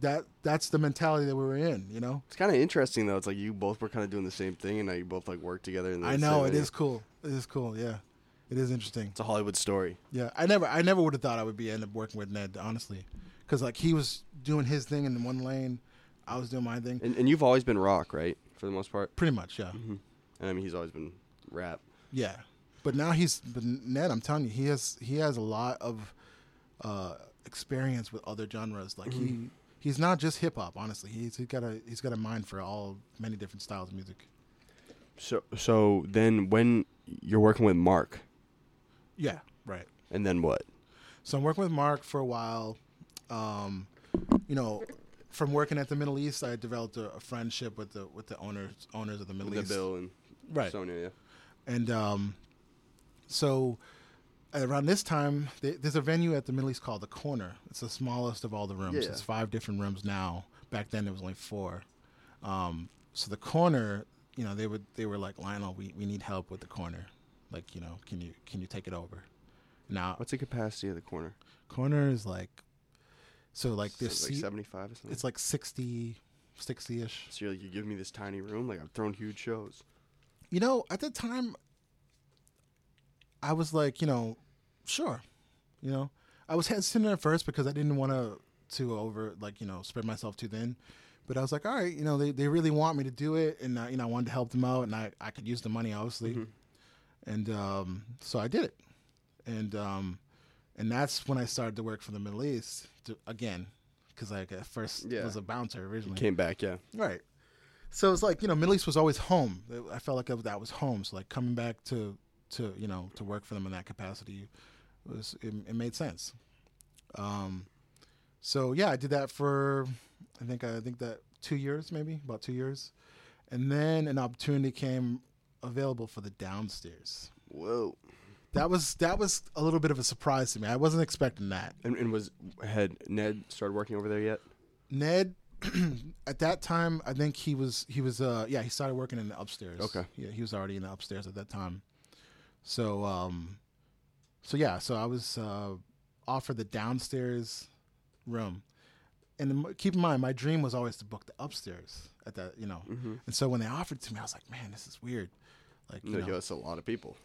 that that's the mentality that we were in. You know, It's kind of interesting though. It's like you both were kind of doing the same thing, and now you both like work together. In the I know it venue. is cool. It is cool. Yeah, it is interesting. It's a Hollywood story. Yeah, I never I never would have thought I would be end up working with Ned honestly, because like he was doing his thing in one lane, I was doing my thing. And, and you've always been rock, right? For the most part. Pretty much, yeah. Mm-hmm. And I mean, he's always been rap. Yeah, but now he's but Ned. I'm telling you, he has he has a lot of uh, experience with other genres. Like he he's not just hip hop. Honestly, he's he's got a he's got a mind for all many different styles of music. So so then when you're working with Mark, Yeah, right. and then what? So I'm working with Mark for a while. Um, you know, from working at the Middle East, I developed a, a friendship with the with the owners owners of the Middle The East. Bill and Right. Sonia. Yeah. And um, so around this time, th- there's a venue at the Middle East called the Corner. It's the smallest of all the rooms. Yeah. It's five different rooms now. Back then, there was only four. Um, so the Corner, you know, they would they were like Lionel, we, we need help with the Corner. Like, you know, can you can you take it over? Now, What's the capacity of the corner? Corner is like, so like So it's like 75 or something. it's like 60, 60 ish. so you're like, you give me this tiny room, like I've thrown huge shows. You know, at the time, I was like, you know, sure. You know, I was hesitant at first because I didn't want to to over like you know spread myself too thin. But I was like, all right, you know, they, they really want me to do it, and uh, you know, I wanted to help them out, and I, I could use the money obviously, and um, so I did it, and um, and that's when I started to work for the Middle East to, again, because like at first Yeah. was a bouncer originally, Came back, yeah. Right. So it's like you know, Middle East was always home. I felt like that was home. So like coming back to to you know to work for them in that capacity was it, it made sense. Um, so yeah, I did that for I think I think that two years maybe about two years, and then an opportunity came available for the downstairs. Whoa. That was that was a little bit of a surprise to me. I wasn't expecting that. And, and was had Ned started working over there yet? Ned, at that time, I think he was he was uh yeah he started working in the upstairs. Okay. Yeah, he was already in the upstairs at that time. So um, so yeah, so I was uh, offered the downstairs room, and m- keep in mind, my dream was always to book the upstairs at that you know. And so when they offered it to me, I was like, man, this is weird. Like you No, know, that's a lot of people.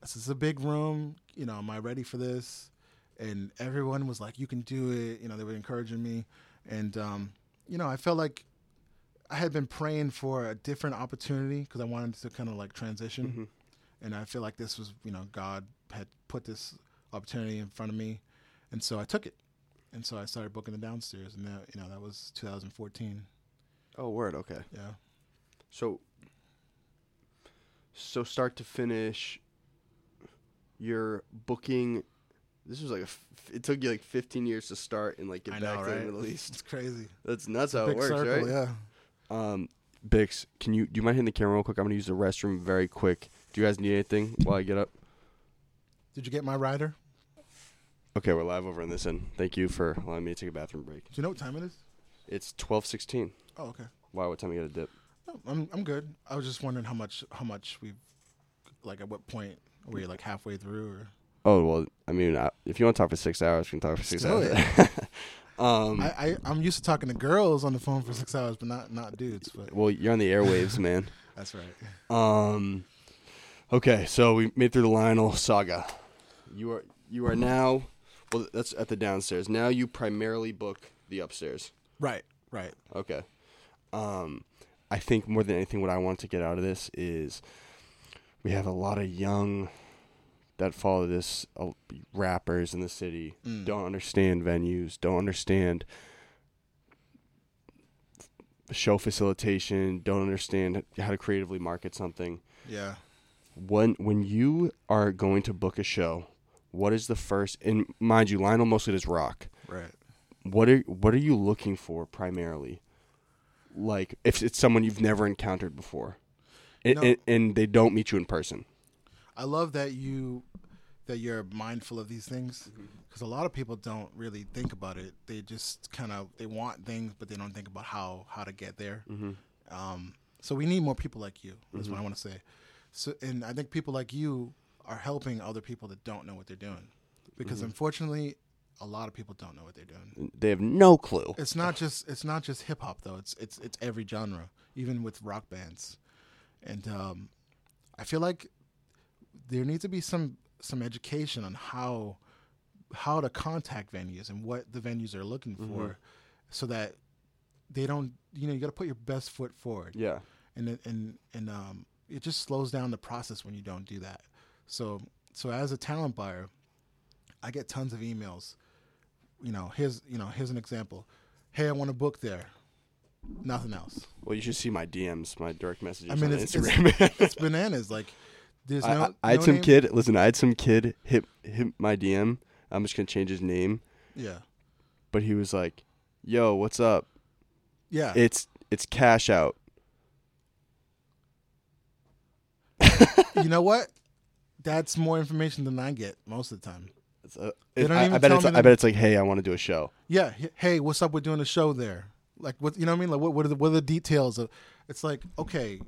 this is a big room. You know, am I ready for this? And everyone was like, "You can do it." You know, they were encouraging me, and um, you know, I felt like I had been praying for a different opportunity because I wanted to kind of like transition, and I feel like this was, you know, God had put this opportunity in front of me, and so I took it, and so I started booking the downstairs, and that you know that was 2014. Oh, word. Okay. Yeah. So, so start to finish, you're booking. This was like a. f- It took you like 15 years to start and like get I back know, to right? the Middle East. It's crazy. That's nuts how it works, circle, right? yeah. Um, Bix, can you do you mind hitting the camera real quick? I'm gonna use the restroom very quick. Do you guys need anything while I get up? Did you get my rider? Okay, we're live over on this end. Thank you for allowing me to take a bathroom break. Do you know what time it is? It's 12:16. Oh, okay. Why? What time you got to dip? No, I'm I'm good. I was just wondering how much how much we've like at what point are we like halfway through or Oh well, I mean, I, if you want to talk for six hours, we can talk for six hours. um, I, I I'm used to talking to girls on the phone for six hours, but not not dudes. But well, you're on the airwaves, man. that's right. Um, okay, so we made through the Lionel saga. You are you are now. Well, that's at the downstairs. Now you primarily book the upstairs. Right, right. Okay. Um, I think more than anything, what I want to get out of this is we have a lot of young that follow this uh, rappers in the city Mm. don't understand venues, don't understand show facilitation, don't understand how to creatively market something. Yeah. When when you are going to book a show, what is the first? And mind you, Lionel mostly does rock Right. what are what are you looking for primarily? Like if it's someone you've never encountered before, and, No. and, and they don't meet you in person. I love that you that you're mindful of these things Mm-hmm. because a lot of people don't really think about it. They just kind of they want things, but they don't think about how how to get there. Mm-hmm. Um, so we need more people like you. That's what I want to say. So, and I think people like you are helping other people that don't know what they're doing, because unfortunately, a lot of people don't know what they're doing. They have no clue. It's not just it's not just hip hop though. It's it's it's every genre, even with rock bands, and um, I feel like there needs to be some some education on how how to contact venues and what the venues are looking for, so that they don't you know you got to put your best foot forward Yeah, and and and um, it just slows down the process when you don't do that. So so as a talent buyer, I get tons of emails. You know, here's you know here's an example. Hey, I want to book there. Nothing else. well, you should see my DMs, my direct messages I mean, on it's Instagram. it's bananas. Like there's I, no. I, I had no some name- kid. Listen, I had some kid hit hit my DM. I'm just gonna change his name, Yeah, but he was like, "Yo, what's up? yeah. It's it's cash out." You know what? That's more information than I get most of the time. It's, uh, They it- don't I, even I bet tell it's me I bet it's like, "Hey, I want to do a show." Yeah. Hey, what's up with doing a show there? Like, what you know what I mean? Like, what what are the what are the details of? It's like, okay,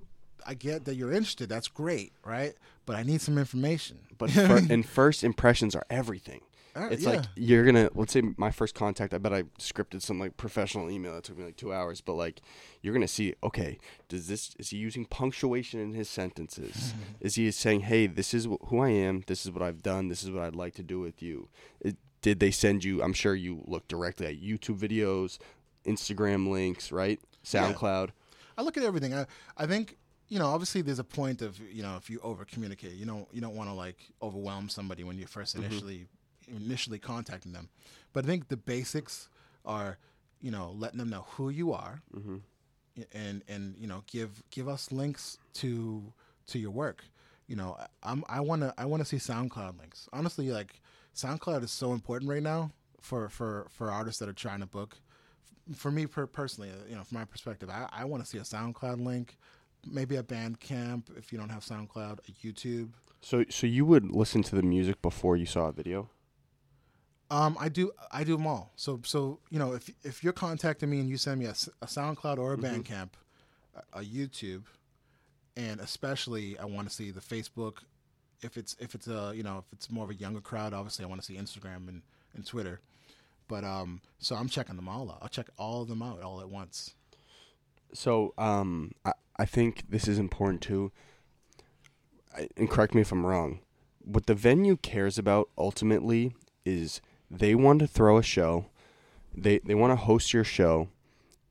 I get that you're interested. That's great, right? But I need some information. But fir- and first impressions are everything. Uh, It's yeah. like you're gonna let's say my first contact. I bet I scripted some like professional email that took me like two hours. But like you're gonna see, okay, does this is he using punctuation in his sentences? is he saying, hey, this is wh- who I am. This is what I've done. This is what I'd like to do with you. It, did they send you? I'm sure you look directly at YouTube videos, Instagram links, right? Yeah. SoundCloud. I look at everything. I I think you know. Obviously, there's a point of you know if you over communicate, you don't you don't want to like overwhelm somebody when you're 1st initially initially contacting them. But I think the basics are you know letting them know who you are, mm-hmm. y- and and you know give give us links to to your work. You know, I- I'm I want to I want to see SoundCloud links. Honestly, like SoundCloud is so important right now for for for artists that are trying to book for me per- personally, you know, from my perspective, I, I want to see a SoundCloud link, maybe a Bandcamp if you don't have SoundCloud, a YouTube. So so you would listen to the music before you saw a video. Um, I do I do them all. So so you know, if if you're contacting me and you send me a SoundCloud or a Bandcamp, a, a YouTube, and especially I want to see the Facebook. If it's if it's a you know if it's more of a younger crowd, obviously I want to see Instagram and, and Twitter. But um, so I'm checking them all out. I'll check all of them out all at once. So, um, I, I think this is important too. I, and correct me if I'm wrong. What the venue cares about ultimately is they want to throw a show. They they want to host your show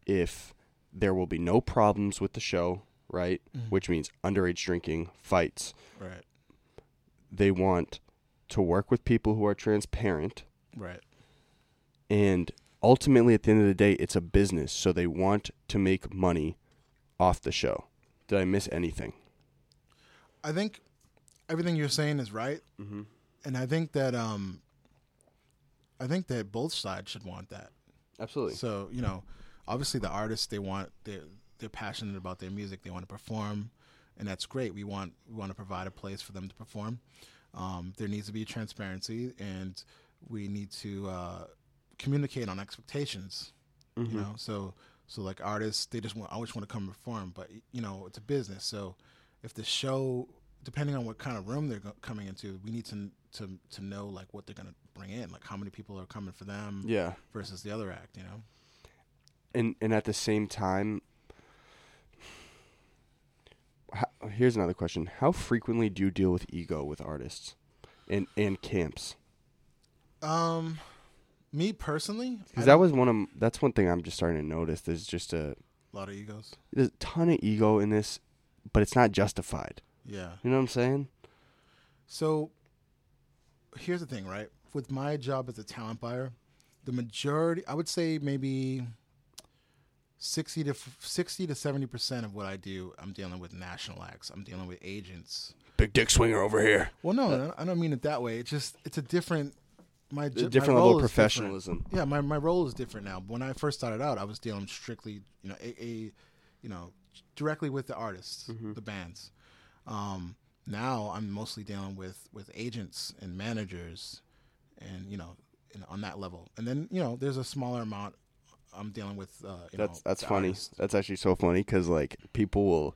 if there will be no problems with the show, right? Which means underage drinking, fights. Right. They want to work with people who are transparent Right. and ultimately at the end of the day it's a business so they want to make money off the show did i miss anything I think everything you're saying is right, mm-hmm. and I think that um, I think that both sides should want that. absolutely So you know, obviously the artists they want they they're passionate about their music. They want to perform, and that's great. We want we want to provide a place for them to perform. Um, there needs to be transparency, and we need to uh, communicate on expectations. Mhm. You know, so so like artists, they just want I always want to come perform, but you know it's a business. So if the show, depending on what kind of room they're go- coming into, we need to to to know like what they're gonna bring in, like how many people are coming for them yeah versus the other act. You know. and and at the same time how, here's another question how frequently do you deal with ego with artists and and camps Um, me personally, because that was one of that's one thing i'm just starting to notice there's just a a lot of egos. there's a ton of ego in this but it's not justified Yeah. you know what i'm saying So here's the thing, right? With my job as a talent buyer, the majority, I would say maybe sixty to sixty to seventy percent of what I do, I'm dealing with national acts. I'm dealing with agents. big dick swinger over here Well, no, I don't mean it that way. It's just it's a different. My a j- my different role level of is different. professionalism Yeah, my, my role is different now. When I first started out, I was dealing strictly, you know, a, a you know, directly with the artists, mm-hmm. the bands. Um, now I'm mostly dealing with with agents and managers, and you know, in, on that level. And then you know, there's a smaller amount I'm dealing with. Uh, that's know, that's funny artists. that's actually so funny because like people will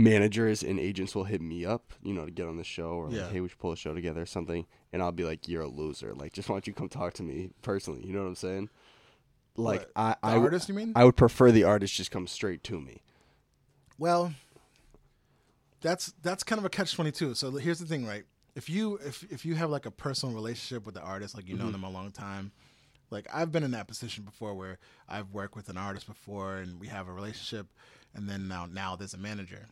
managers and agents will hit me up you know to get on the show or Yeah. like hey we should pull a show together or something and i'll be like you're a loser like just why don't you come talk to me personally you know what i'm saying like What, i The artist, you mean? I would prefer the artist just come straight to me Well, that's that's kind of a catch twenty two. So here's the thing, right? If you if if you have like a personal relationship with the artist, like you know them a long time, like I've been in that position before where I've worked with an artist before and we have a relationship, and then now now there's a manager,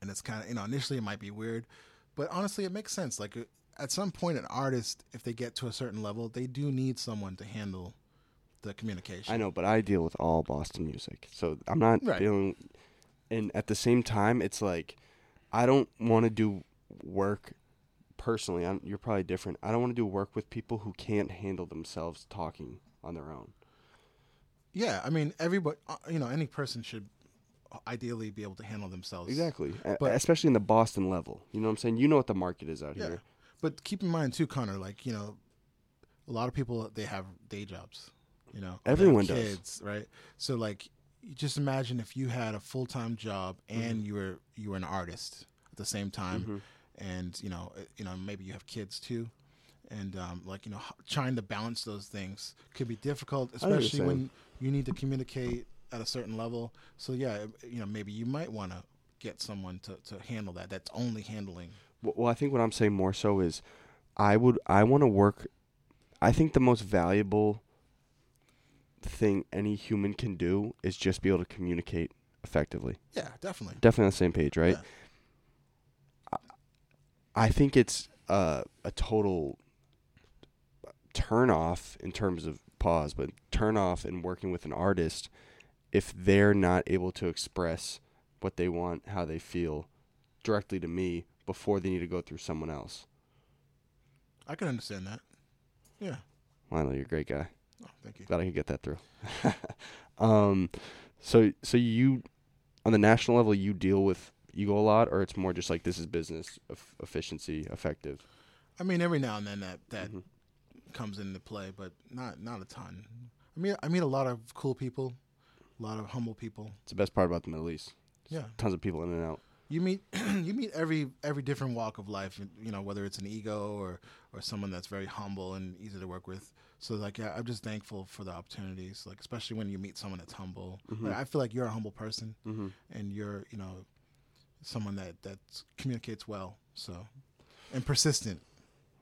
and it's kind of you know initially it might be weird, but honestly it makes sense. Like uh, at some point, an artist if they get to a certain level, they do need someone to handle the communication. i know but i deal with all boston music so i'm not Right. dealing and at the same time it's like i don't want to do work personally I'm, you're probably different i don't want to do work with people who can't handle themselves talking on their own Yeah, I mean, everybody, uh, you know, any person should ideally be able to handle themselves. Exactly. But- especially in the Boston level. You know what I'm saying? You know what the market is out Yeah. here. But keep in mind too, Connor, like, you know, a lot of people they have day jobs, you know. Everyone does. kids, right? So like you just imagine if you had a full time job and Mm-hmm. you were you were an artist at the same time and you know, uh, you know, maybe you have kids too. And um, like you know, trying to balance those things could be difficult, especially when you need to communicate at a certain level. So yeah, you know, maybe you might want to get someone to, to handle that. That's only handling. Well, I think what I'm saying more so is I would I want to work I think the most valuable thing any human can do is just be able to communicate effectively. Yeah, definitely. Definitely on the same page, right? Yeah. I, I think it's uh, a total turn off in terms of pause, but turn off in working with an artist if they're not able to express what they want, how they feel directly to me before they need to go through someone else. I can understand that. Yeah. Know you're a great guy. Oh, thank you. Glad I could get that through. um, so so you on the national level you deal with ego a lot, or it's more just like this is business eff- efficiency, effective. I mean, every now and then that that Mhm. comes into play, but not not a ton. I mean, I meet a lot of cool people, a lot of humble people. It's the best part about the Middle East. Yeah, Tons of people in and out. you meet you meet every every different walk of life. You know, whether it's an ego or or someone that's very humble and easy to work with. So like, yeah, I'm just thankful for the opportunities. Like, especially when you meet someone that's humble. Like, I feel like you're a humble person, Mm-hmm. and you're you know someone that that communicates well. So and persistent,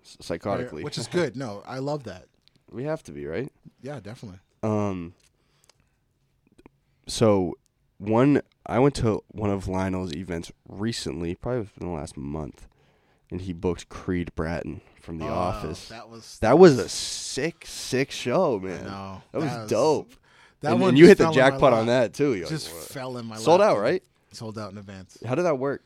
Psychotically, which is good. No, I love that. we have to be right. Yeah, definitely. Um. So, one I went to one of Lionel's events recently, probably within the last month, and he booked Creed Bratton from The Oh, Office. That was That was a sick, sick show, man. know. That was dope. That and, one and you hit the fell in my jackpot on that too. You're Just like, fell in my sold lap, out, right? Sold out in advance. How did that work?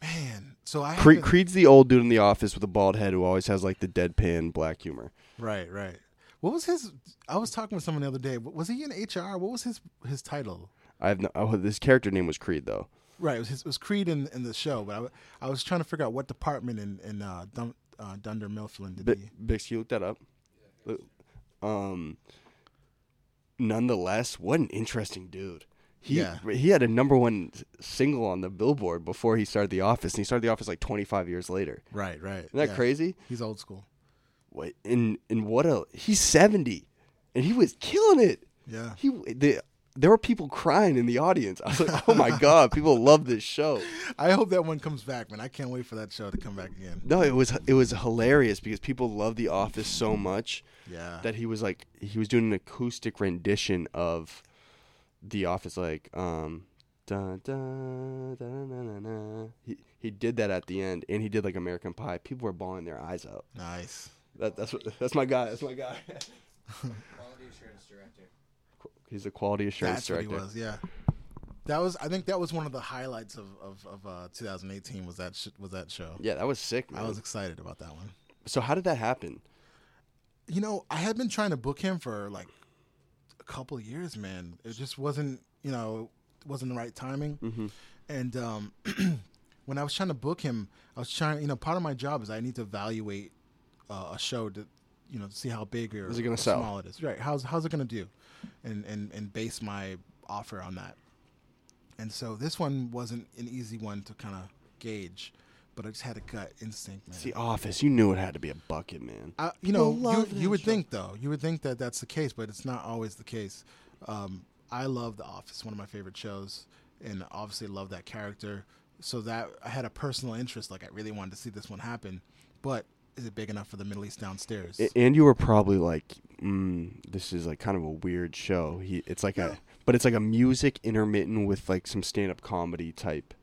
Man, so I Creed, Creed's the old dude in the office with a bald head who always has like the deadpan black humor. Right, right. What was his? I was talking with someone the other day. Was he in HR? What was his his title? I have no. Oh, this character name was Creed though. Right, it was, his, it was Creed in, in the show, but I, I was trying to figure out what department in in uh, Dun, uh, Dunder Mifflin did B- he? Bix, you looked that up. Um. Nonetheless, what an interesting dude. He Yeah. he had a number one single on the Billboard before he started The Office, and he started The Office like 25 years later. Right, right. Isn't that yeah. crazy? He's old school. What and and what a he's 70, and he was killing it. Yeah. He the there were people crying in the audience. I was like, oh my god, people love this show. I hope that one comes back, man. I can't wait for that show to come back again. No, it was it was hilarious because people love The Office so much Yeah. that he was like he was doing an acoustic rendition of The Office, like um. Dun, dun, dun, dun, dun, dun. He he did that at the end, and he did like American Pie. People were bawling their eyes out. nice. That, that's what, that's my guy. That's my guy. Director. He's a quality assurance That's what he was. Yeah. That was. I think that was one of the highlights of of, of uh, 2018. Was that sh- was that show? Yeah, that was sick, man. I was excited about that one. so how did that happen? You know, I had been trying to book him for like a couple of years, man. It just wasn't, you know, wasn't the right timing. Mm-hmm. And um, when I was trying to book him, I was trying. You know, part of my job is I need to evaluate uh, a show to, you know, see how big or, Is it gonna or sell? small it is. Right? How's how's it gonna do, and and and base my offer on that. And so this one wasn't an easy one to kind of gauge, but I just had a gut instinct, man. It's The Office. You knew it had to be a bucket, man. I, you know, you, you would show. think though, you would think that that's the case, but it's not always the case. Um, I love The Office, one of my favorite shows, and obviously love that character. So that I had a personal interest, like I really wanted to see this one happen. But is it big enough for the Middle East downstairs? And you were probably like, mm, "This is like kind of a weird show." He, it's like a, but it's like a music intermittent with like some stand-up comedy type.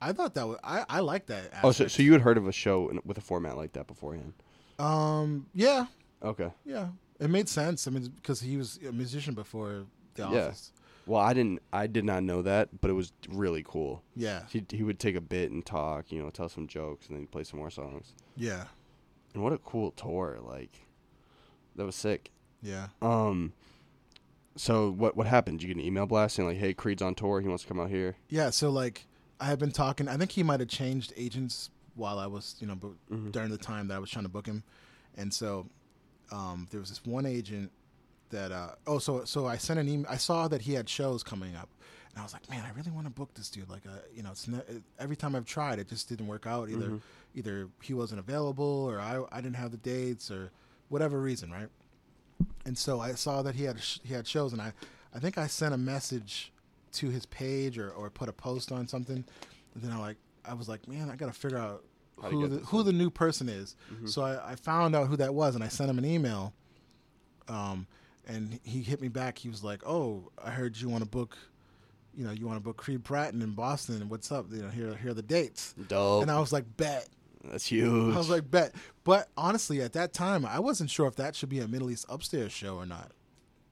I thought that was, I I like that. Oh, so so you had heard of a show in, with a format like that beforehand? um yeah Okay. yeah it made sense. I mean because he was a musician before The Yeah. Office. Well, I didn't. I did not know that, but it was really cool. Yeah He he would take a bit and talk, you know, tell some jokes, and then play some more songs. yeah And what a cool tour! Like, that was sick. yeah. Um. So what what happened? Did you get an email blast saying like, "Hey, Creed's on tour. He wants to come out here." Yeah, so like I had been talking. I think he might have changed agents while I was, you know, Mhm. during the time that I was trying to book him, and so um, there was this one agent that. Uh, oh, so so I sent an email. I saw that he had shows coming up, and I was like, man, I really want to book this dude. Like, uh, you know, it's ne- every time I've tried, it just didn't work out. Either either he wasn't available, or I I didn't have the dates, or whatever reason, right? And so I saw that he had sh- he had shows, and I I think I sent a message to his page or, or put a post on something. And then I like I was like, man, I gotta figure out How who the, who the new person is. So I, I found out who that was, and I sent him an email. Um, and he hit me back. He was like, "Oh, I heard you want to book, you know, you want to book Creed Bratton in Boston. And what's up? You know, here here are the dates." Dope. And I was like, "Bet." That's huge. I was like, bet. But honestly, at that time, I wasn't sure if that should be a Middle East upstairs show or not.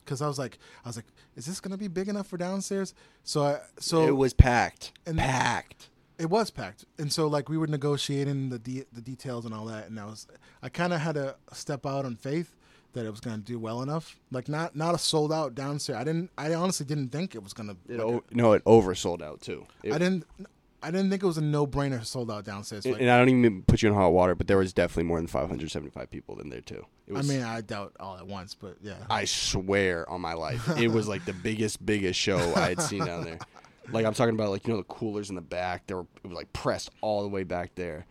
Because I was like, I was like, is this gonna be big enough for downstairs? So I, so it was packed. and- packed. it was packed, and so like we were negotiating the de- the details and all that, and I was, I kind of had to step out on faith that it was gonna do well enough. Like not not a sold out downstairs. I didn't. I honestly didn't think it was gonna. It like, o- no, it oversold out too. It- I didn't. I didn't think it was a no brainer sold out downstairs. and, Like, and I don't even put you in hot water, but there was definitely more than 575 people in there too. It I mean, I doubt all at once, but yeah. I swear on my life, it was like the biggest, biggest show I had seen down there. Like I'm talking about, like you know, the coolers in the back. They were it was like pressed all the way back there.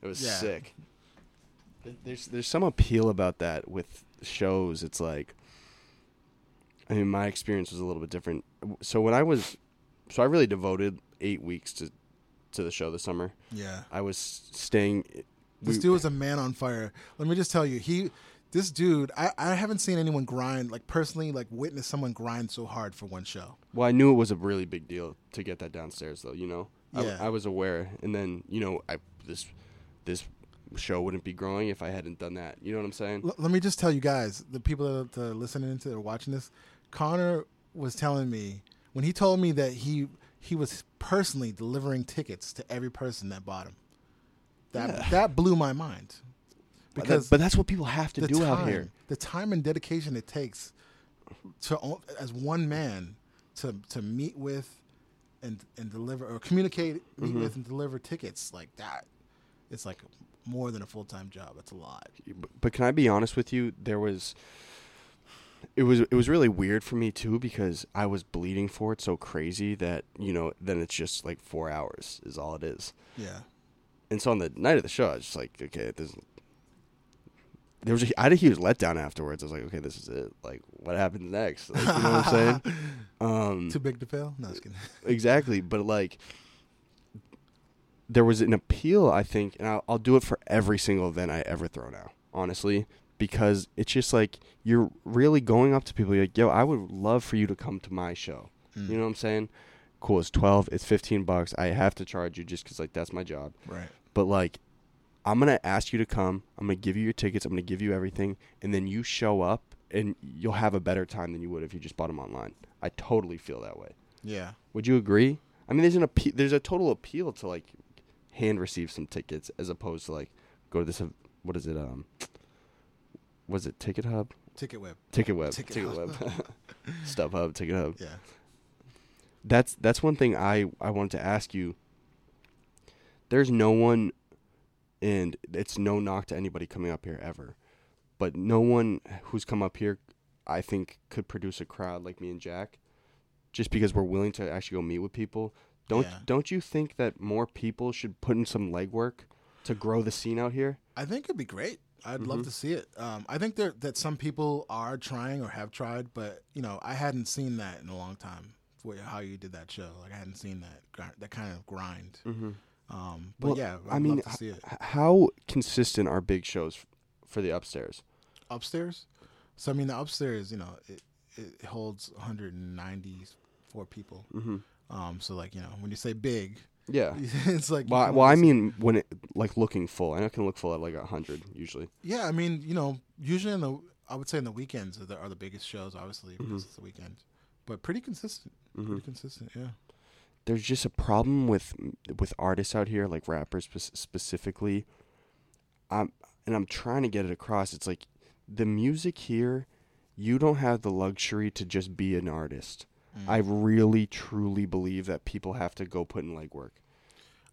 It was Yeah. sick. There's there's some appeal about that with shows. It's like, I mean, my experience was a little bit different. So when I was, so I really devoted eight weeks to to the show this summer. yeah. I was staying. This dude was a man on fire. Let me just tell you, he, this dude, I, I haven't seen anyone grind like personally, like witness someone grind so hard for one show. Well, I knew it was a really big deal to get that downstairs, though. You know, I, Yeah. I was aware, and then you know, I this this show wouldn't be growing if I hadn't done that. You know what I'm saying? L- let me just tell you guys, the people that are listening to or watching this, Connor was telling me when he told me that he he was personally delivering tickets to every person that bought him. That Yeah. that blew my mind. But Because that- but that's what people have to do time, out here. the time and dedication it takes to as one man to to meet with and and deliver or communicate, meet Mm-hmm. with and deliver tickets like that. It's like more than a full time job. It's a lot. But- can I be honest with you? There was it was it was really weird for me too because I was bleeding for it so crazy that you know then it's just like four hours is all it is. Yeah. And so on the night of the show, I was just like, okay, this. There was a, I had a huge letdown afterwards. I was like, okay, this is it. Like, what happens next? Like, you know what I'm saying? Um, Too big to fail? No, just kidding. exactly, but like, there was an appeal, I think, and I'll, I'll do it for every single event I ever throw now, honestly, because it's just like you're really going up to people. You're like, yo, I would love for you to come to my show. Mm. You know what I'm saying? Cool. It's twelve. It's fifteen bucks. I have to charge you just because like that's my job Right. but like I'm gonna ask you to come. I'm gonna give you your tickets. I'm gonna give you everything, and then you show up, and you'll have a better time than you would if you just bought them online. I totally feel that way. Yeah. Would you agree? I mean, there's an appe- there's a total appeal to like hand receive some tickets as opposed to like go to this. What is it? Um, was it Ticket Hub? Ticket Web. Ticket Web. Ticket web Ticket, Hub. Web. StubHub. Ticket Hub. Yeah. that's that's one thing I I wanted to ask you. There's no one, and it's no knock to anybody coming up here ever, but no one who's come up here, I think, could produce a crowd like me and Jack, just because we're willing to actually go meet with people. Don't Yeah. don't you think that more people should put in some legwork to grow the scene out here? I think it'd be great. I'd Mm-hmm. love to see it. Um, I think there that some people are trying or have tried, but you know, I hadn't seen that in a long time. How you did that show, like I hadn't seen that that kind of grind. Mm-hmm. Um, but Well, yeah, I'd I mean, love to see it h- how consistent are big shows f- for the upstairs? upstairs. So I mean, the upstairs, you know, it it holds 194 people. Mm-hmm. Um, so like you know, when you say big, Yeah. it's like Well, I- well, I mean, when it like looking full, I know it can look full at like a hundred usually. Yeah, I mean, you know, usually in the I would say in the weekends are the, are the biggest shows, obviously Mm-hmm. because it's the weekend, but pretty consistent. Pretty consistent, yeah. There's just a problem with with artists out here, like rappers spe- specifically. I'm and I'm trying to get it across. It's like the music here, you don't have the luxury to just be an artist. I really truly believe that people have to go put in legwork.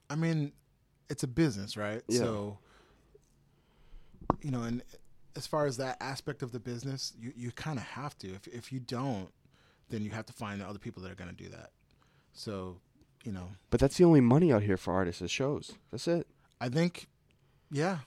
I mean, it's a business, right? Yeah. So, you know, and as far as that aspect of the business, you you kind of have to. If if you don't, then you have to find other people that are going to do that. So, you know, But that's the only money out here for artists is shows. That's it. I think, yeah,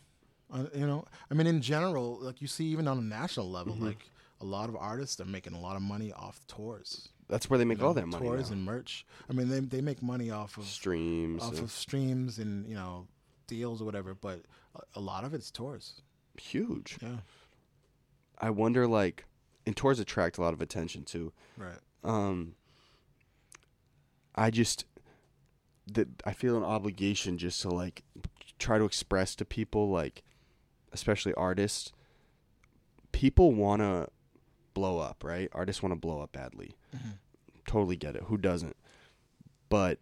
uh, you know, I mean, in general, like you see, even on a national level, Mm-hmm. like a lot of artists are making a lot of money off tours. That's where they make you know, all their money. tours now. and merch. I mean, they they make money off of streams. off of streams and you know deals or whatever. But a, a lot of it's tours. huge. Yeah, I wonder, like, and tours attract a lot of attention too. right. um I just that I feel an obligation just to like try to express to people like especially artists people want to blow up, right? Artists want to blow up badly. Mm-hmm. Totally get it. Who doesn't? But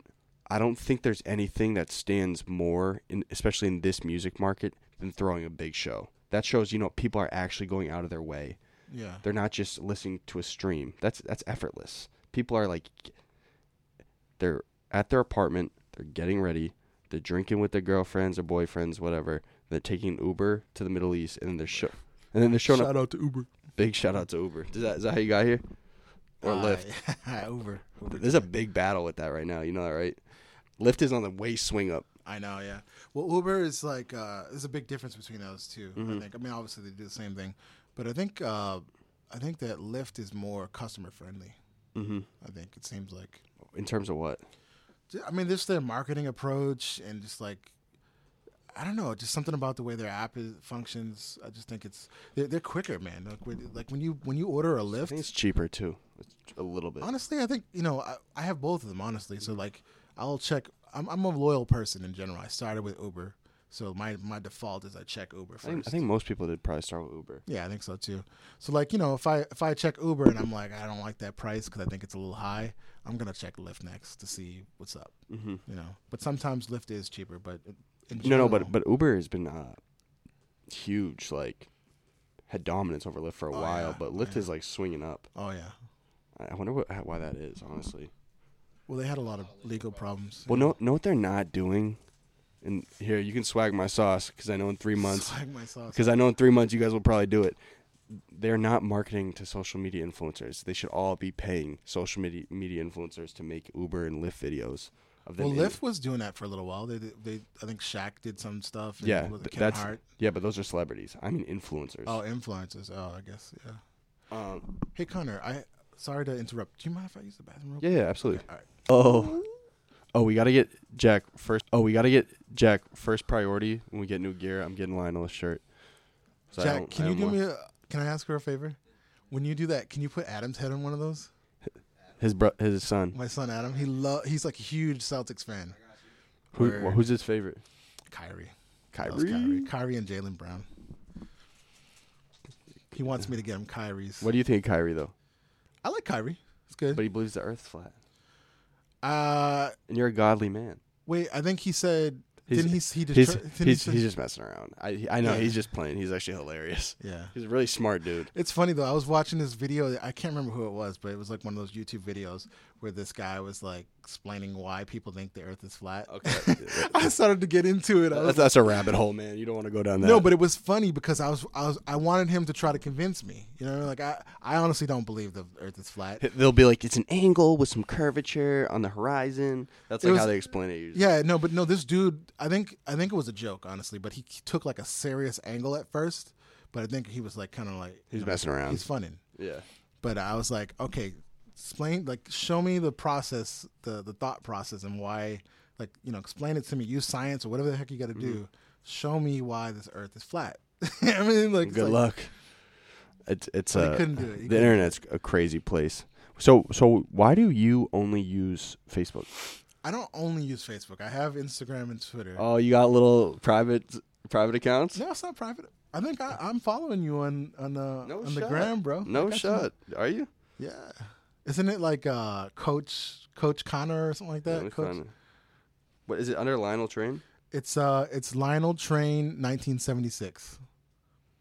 I don't think there's anything that stands more in especially in this music market than throwing a big show. That shows you know people are actually going out of their way Yeah, they're not just listening to a stream. That's that's effortless. People are like they're at their apartment, they're getting ready, they're drinking with their girlfriends or boyfriends, whatever. They're taking Uber to the Middle East and then they're show and then they're showing shout up out to Uber big shout out to Uber. Is that is that how you got here? Or Uh, Lyft. Uber. Uber. There's a big battle with that right now, you know that, right? Lyft is on the way swing up. I know, yeah. Well, Uber is like uh, there's a big difference between those 2 Mm-hmm. I think. I mean, obviously they do the same thing, but I think uh, I think that Lyft is more customer friendly. Mhm. I think it seems like. In terms of what? I mean, just their marketing approach and just like I don't know, just something about the way their app is, functions. I just think it's they're, they're quicker, man. Like when, like when you when you order a think it's cheaper too. It's a little bit. honestly, I think you know I, I have both of them honestly. So like I'll check. I'm I'm a loyal person in general. I started with Uber, So my my default is I check Uber I first. think, I think most people did probably start with Uber. Yeah, I think so too. So like you know, if I if I check Uber and I'm like I don't like that price because I think it's a little high, I'm gonna check Lyft next to see what's up. hmm You know, but sometimes Lyft is cheaper. But No, no, but but Uber has been uh, huge. Like had dominance over Lyft for a Oh, while, yeah. but Lyft yeah. is like swinging up. oh yeah. I wonder what, why that is. Honestly. Well, they had a lot of legal problems. Well, no, know what they're not doing. And here you can swag my sauce because I know in three months. Swag my sauce. Because I know in three months you guys will probably do it. They're not marketing to social media influencers. They should all be paying social media media influencers to make Uber and Lyft videos of them. Well, in- Lyft was doing that for a little while. They, they, I think Shaq did some stuff. and yeah, was it Kevin that's Hart? yeah, but those are celebrities. I mean influencers. Oh, influencers. Oh, I guess. Yeah. Um, Hey, Connor. I sorry to interrupt. Do you mind if I use the bathroom? Real yeah, quick? yeah, absolutely. All right. Oh, oh, we gotta get Jack first. Oh, we gotta get Jack first priority when we get new gear. I'm getting Lionel a shirt. So I Jack, don't- can you don't do want- me? A, can I ask her a favor? When you do that, can you put Adam's head on one of those? His bro- his son? My son Adam. He love. He's like a huge Celtics fan. Who, Word. who's his favorite? Kyrie. Kyrie. Kyrie. Kyrie and Jaylen Brown. He wants me to get him Kyrie's. What do you think of Kyrie though? I like Kyrie. It's good. But he believes the Earth's flat, uh, and you're a godly man. wait. I think he said. He's- didn't he? He He's detr- didn't he he's, he's just messing around. I I know Yeah. he's just playing. He's actually hilarious. yeah. He's a really smart dude. It's funny though. I was watching this video. I can't remember who it was, but it was like one of those YouTube videos where this guy was like explaining why people think the Earth is flat. Okay. I started to get into it. That's, that's a rabbit hole, man. You don't want to go down that. no, but it was funny because I was I was I wanted him to try to convince me. You know, like I I honestly don't believe the Earth is flat. they'll be like, it's an angle with some curvature on the horizon. That's like was- how they explain it. Usually. Yeah, no, but no, this dude. I think I think it was a joke, honestly. But he took like a serious angle at first. But I think he was like kind of like He's you know, messing around. He's funning. yeah. but I was like, okay, explain, like, show me the process, the the thought process, and why, like, you know, explain it to me. Use science or whatever the heck you got to do. Mm-hmm. Show me why this Earth is flat. I mean, like, Good like- luck. It's it's uh, couldn't do it. He the internet's a crazy place. So so why do you only use Facebook? I don't only use Facebook. I have Instagram and Twitter. Oh, you got little private private accounts? no, it's not private. I think I, I'm following you on on the No on the gram, bro. No shot. Are you? Yeah, isn't it like uh, Coach Coach Connor or something like that? me Coach, it. What is it under Lionel Train? it's uh, it's Lionel Train, 1976.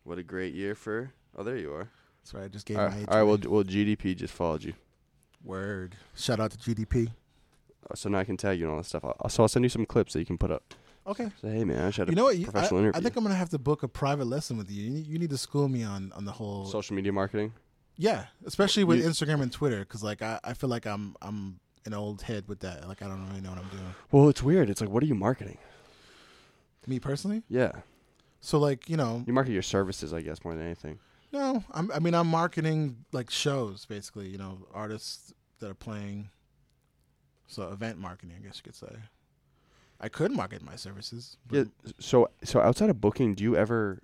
What a great year for. Oh, there you are. That's right. I just gave All my age all right well, well, GDP just followed you, Word. Shout out to GDP. Uh, so now I can tag you and all that stuff. I'll, so I'll send you some clips that you can put up. Okay. Say, hey man, I should You know what? You- professional I, interview. I think I'm gonna have to book a private lesson with you. You need, you need to school me on on the whole. social media marketing. Yeah, especially with Instagram and Twitter, because like I, I feel like I'm I'm an old head with that. Like I don't really know what I'm doing. Well, it's weird. It's like, what are you marketing? Me personally. Yeah, So like you know, you market your services, I guess, more than anything. no, I'm, I mean I'm marketing like shows basically. You know, artists that are playing. So event marketing, I guess you could say. I could market my services. Yeah. So so outside of booking, do you ever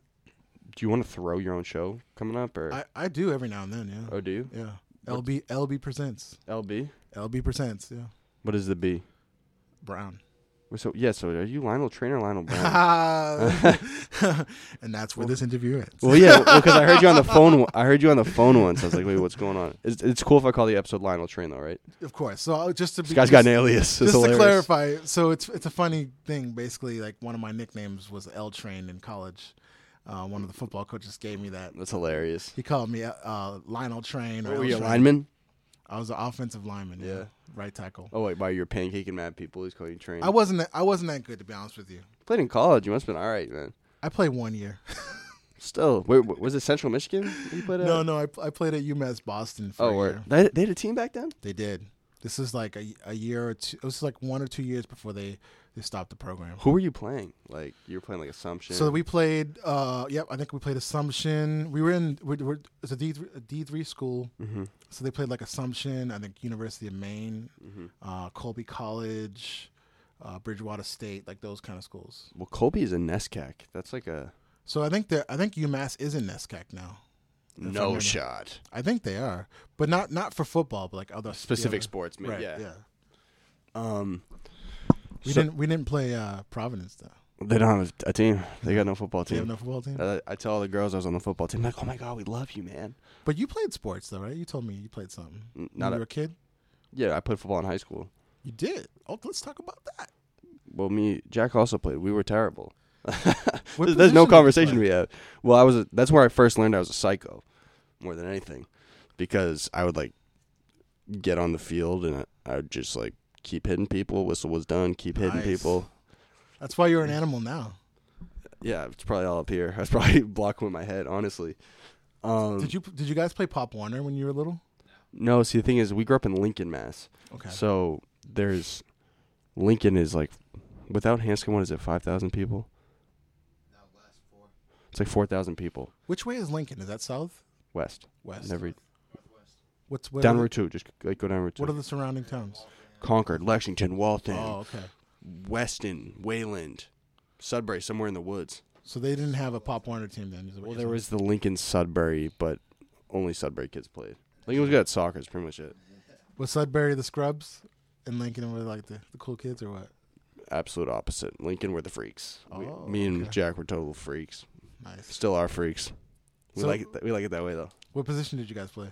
do you want to throw your own show coming up or I, I do every now and then. Yeah. oh do you Yeah. LB LB presents. LB? LB presents. Yeah. What is the B? Brown. So yeah, so are you Lionel Trainer, Lionel Brown? and that's where this interview ends. well, yeah, because I heard you on the phone. I heard you on the phone once. I was like, wait, what's going on? It's, it's cool if I call the episode Lionel Train, though, right? Of course. So I'll- just to be This guy's got an alias. It's just to clarify, so it's it's a funny thing. Basically, like one of my nicknames was L Train in college. Uh, one of the football coaches gave me that. That's hilarious. He called me uh, Lionel Train. Or Were you a lineman? I was an offensive lineman. Yeah, Yeah. right tackle. Oh wait, by you're pancaking mad people. He's calling you Train. I wasn't that, I wasn't that good to be honest with you. played in college. You must have been all right, man. I played one year. Still, wait, was it Central Michigan? You played at? no, no, I, I played at UMass Boston for Oh, a year. They, they had a team back then. They did. This is like a, a year or two. It was like one or two years before they, they stopped the program. Who were you playing? Like you were playing like Assumption. So we played. Uh, yep, I think we played Assumption. We were in. We're, we're, it's a D three a D three school. hmm So they played like Assumption. I think University of Maine, hmm uh, Colby College, uh, Bridgewater State, like those kind of schools. Well, Colby is a NESCAC. That's like a So I think that I think UMass is in NESCAC now. If no remember. shot. I think they are, but not not for football, but like other Specific other- sports, man. Right. yeah. Yeah. Um. We so- didn't we didn't play uh, Providence though. They don't have a team. They got no football Do you have team. no football team? I, I tell all the girls I was on the football team, like, oh my god, we love you, man. But you played sports though, right? You told me you played something. N- When Not you a, were a kid. yeah, I played football in high school. You did. Oh, let's talk about that. Well, me, Jack also played. We were terrible. There's, there's no conversation we have. Well, I was. A, that's where I first learned I was a psycho, more than anything, because I would like get on the field and I, I would just like keep hitting people. Whistle was done. Keep hitting Nice. people. That's why you're an animal now. Yeah, it's probably all up here. I was probably blocking with my head, honestly. Um, Did you did you guys play Pop Warner when you were little? No, see, the thing is, we grew up in Lincoln, Mass. Okay. So there's Lincoln is like without Hanscom, what is it? Five thousand people. Now last four. It's like four thousand people Which way is Lincoln? Is that south? west. West. Never Northwest. What's what down Route two. Just like go down Route two. What are the surrounding towns? Concord, Lexington, Waltham, Oh, okay. Weston, Wayland, Sudbury, somewhere in the woods. So they didn't have a Pop Warner team then. Is what Well, you're there saying? was the Lincoln Sudbury, but only Sudbury kids played. Lincoln was good at soccer. Is pretty much it. Was Sudbury the scrubs, and Lincoln were like the, the cool kids, or what? Absolute opposite. Lincoln were the freaks. We- Oh, me and okay. Jack were total freaks. Nice. Still are freaks. We So- like it. Th- we like it that way though. What position did you guys play?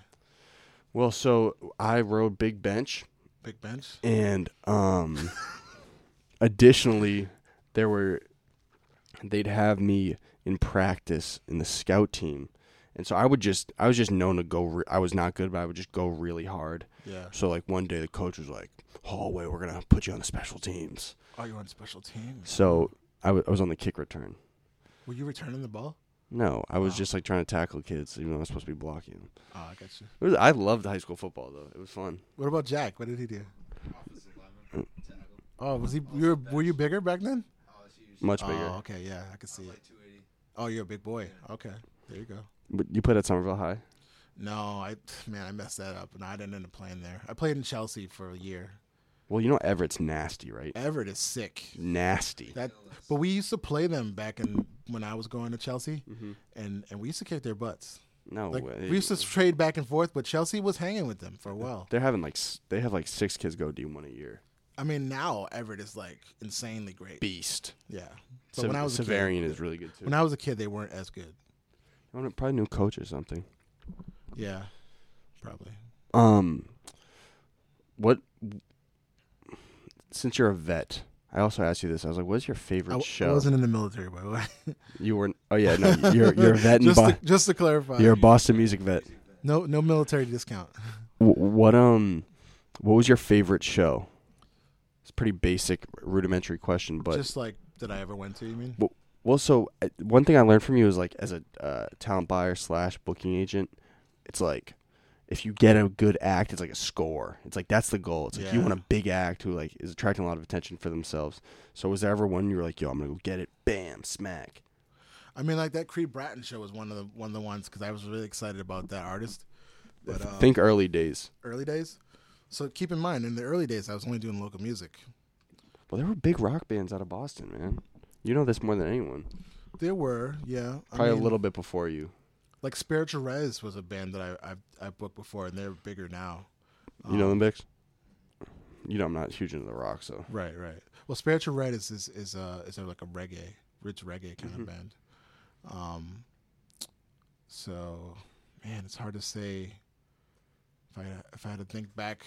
Well, so I rode big bench, Big bench. and um, additionally, there were they'd have me in practice in the scout team, and so I would just I was just known to go. Re- I was not good, but I would just go really hard. Yeah. So like one day the coach was like, "Holway, we're gonna put you on the special teams." Oh, you on special teams. So I wa- I was on the kick return. Were you returning the ball? No, I was Oh. just like trying to tackle kids, even though I was supposed to be blocking them. Oh, I got you. It was, I loved high school football though; it was fun. What about Jack? What did he do? Lineman. Mm. Oh, was he? You were, were you bigger back then? Oh. Much bigger. Oh, okay, yeah, I can see it. Oh, you're a big boy. Okay, there you go. But you played at Somerville High. No, I man, I messed that up, and I didn't end up playing there. I played in Chelsea for a year. Well, you know Everett's nasty, right? Everett is sick. Nasty. That, but we used to play them back in when I was going to Chelsea, Mhm. and and we used to kick their butts. No Like way. we used to trade back and forth, but Chelsea was hanging with them for a while. They're having like they have like six kids go D one a year. I mean, now Everett is like insanely great. Beast. Yeah, but Sev- when I was a kid, Severian is really good too. when I was a kid, they weren't as good. I don't know, probably new coach or something. Yeah, probably. Um, what? Since you're a vet, I also asked you this. I was like, "What's your favorite I, I wasn't in the military, by the way. You weren't. Oh yeah, no, you're you're a vet in just, Bo- to, just to clarify, You're a Boston music vet. no no military discount. W- what um, what was your favorite show? It's a pretty basic, rudimentary question, but just like that I ever went to. You mean? Well, so uh, one thing I learned from you is like as a uh, talent buyer slash booking agent, it's like if you get a good act, it's like a score. It's like that's the goal. It's like you want a big act who like is attracting a lot of attention for themselves. So was there ever one you were like, yo, I'm gonna go get it, bam, smack. I mean, like that Creed Bratton show was one of the one of the ones because I was really excited about that artist. But um, Think early days. early days. So keep in mind, in the early days, I was only doing local music. Well, there were big rock bands out of Boston, man. You know this more than anyone. There were, yeah, I Probably mean, a little bit before you. Like Spiritual Rez was a band that I I, I booked before, and they're bigger now. You know Um, them, Bix? You know I'm not huge into the rock, so Right, right. Well, Spiritual Rez is is is uh is a, like a reggae, rich reggae kind Mhm. of band. Um. So, man, it's hard to say. If I if I had to think back,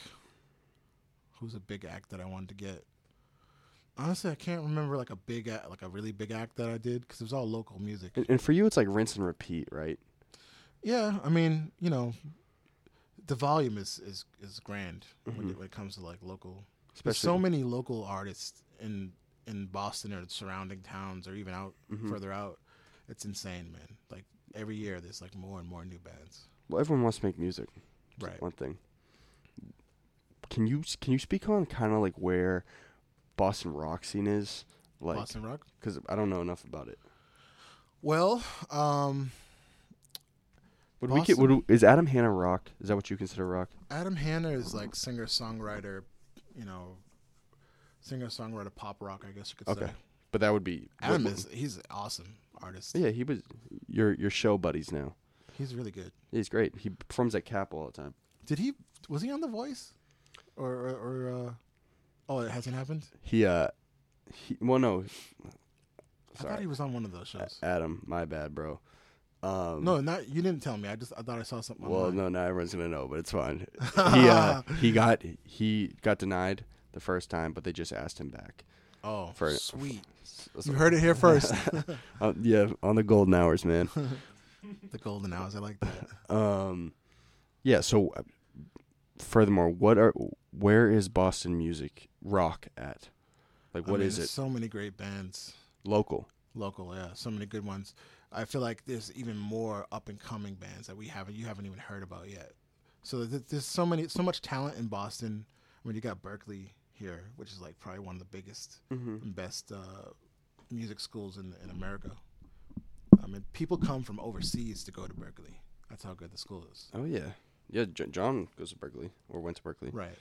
who's a big act that I wanted to get? Honestly, I can't remember like a big act, like a really big act that I did because it was all local music. and, and for you it's like rinse and repeat, right? Yeah, I mean, you know, the volume is is is grand when, Mhm. it, when it comes to like local There's Especially so many local artists in in Boston or surrounding towns or even out Mhm. further out. It's insane, man. Like every year there's like more and more new bands. Well, everyone wants to make music. That's Right. One thing. Can you can you speak on kind of like where Boston rock scene is? Like, Boston Rock. because I don't know enough about it. Well, um, Would we get? Would, is Adam Hanna rock? Is that what you consider rock? Adam Hanna is like singer songwriter, you know, singer songwriter pop rock. I guess you could Okay. say. But that would be. Adam what- is he's an awesome artist. Yeah, he was your your show buddies now. He's really good. He's great. He performs at Cap all the time. Did he was he on The Voice, or or, or uh, oh it hasn't happened. He uh, he well no, I thought he was on one of those shows. Adam, my bad, bro. Um, No, not you didn't tell me. I just I thought I saw something. Well, online. no, now everyone's gonna know, but it's fine. he uh, he got he got denied the first time, but they just asked him back. Oh, for- sweet. S- You heard it here first. Uh, yeah, on the golden hours, man. the golden hours. I like that. Um, yeah. So, uh, furthermore, what are where is Boston music rock at? Like, I mean, is it? So many great bands. Local. local yeah so many good ones i feel like there's even more up and coming bands that we haven't you haven't even heard about yet. So th- there's so many so much talent in boston. I mean you got berklee here which is like probably one of the biggest and best uh, music schools in, in america. I mean people come from overseas to go to berklee. That's how good the school is. Oh yeah, yeah. J- John goes to Berklee or went to Berklee. right.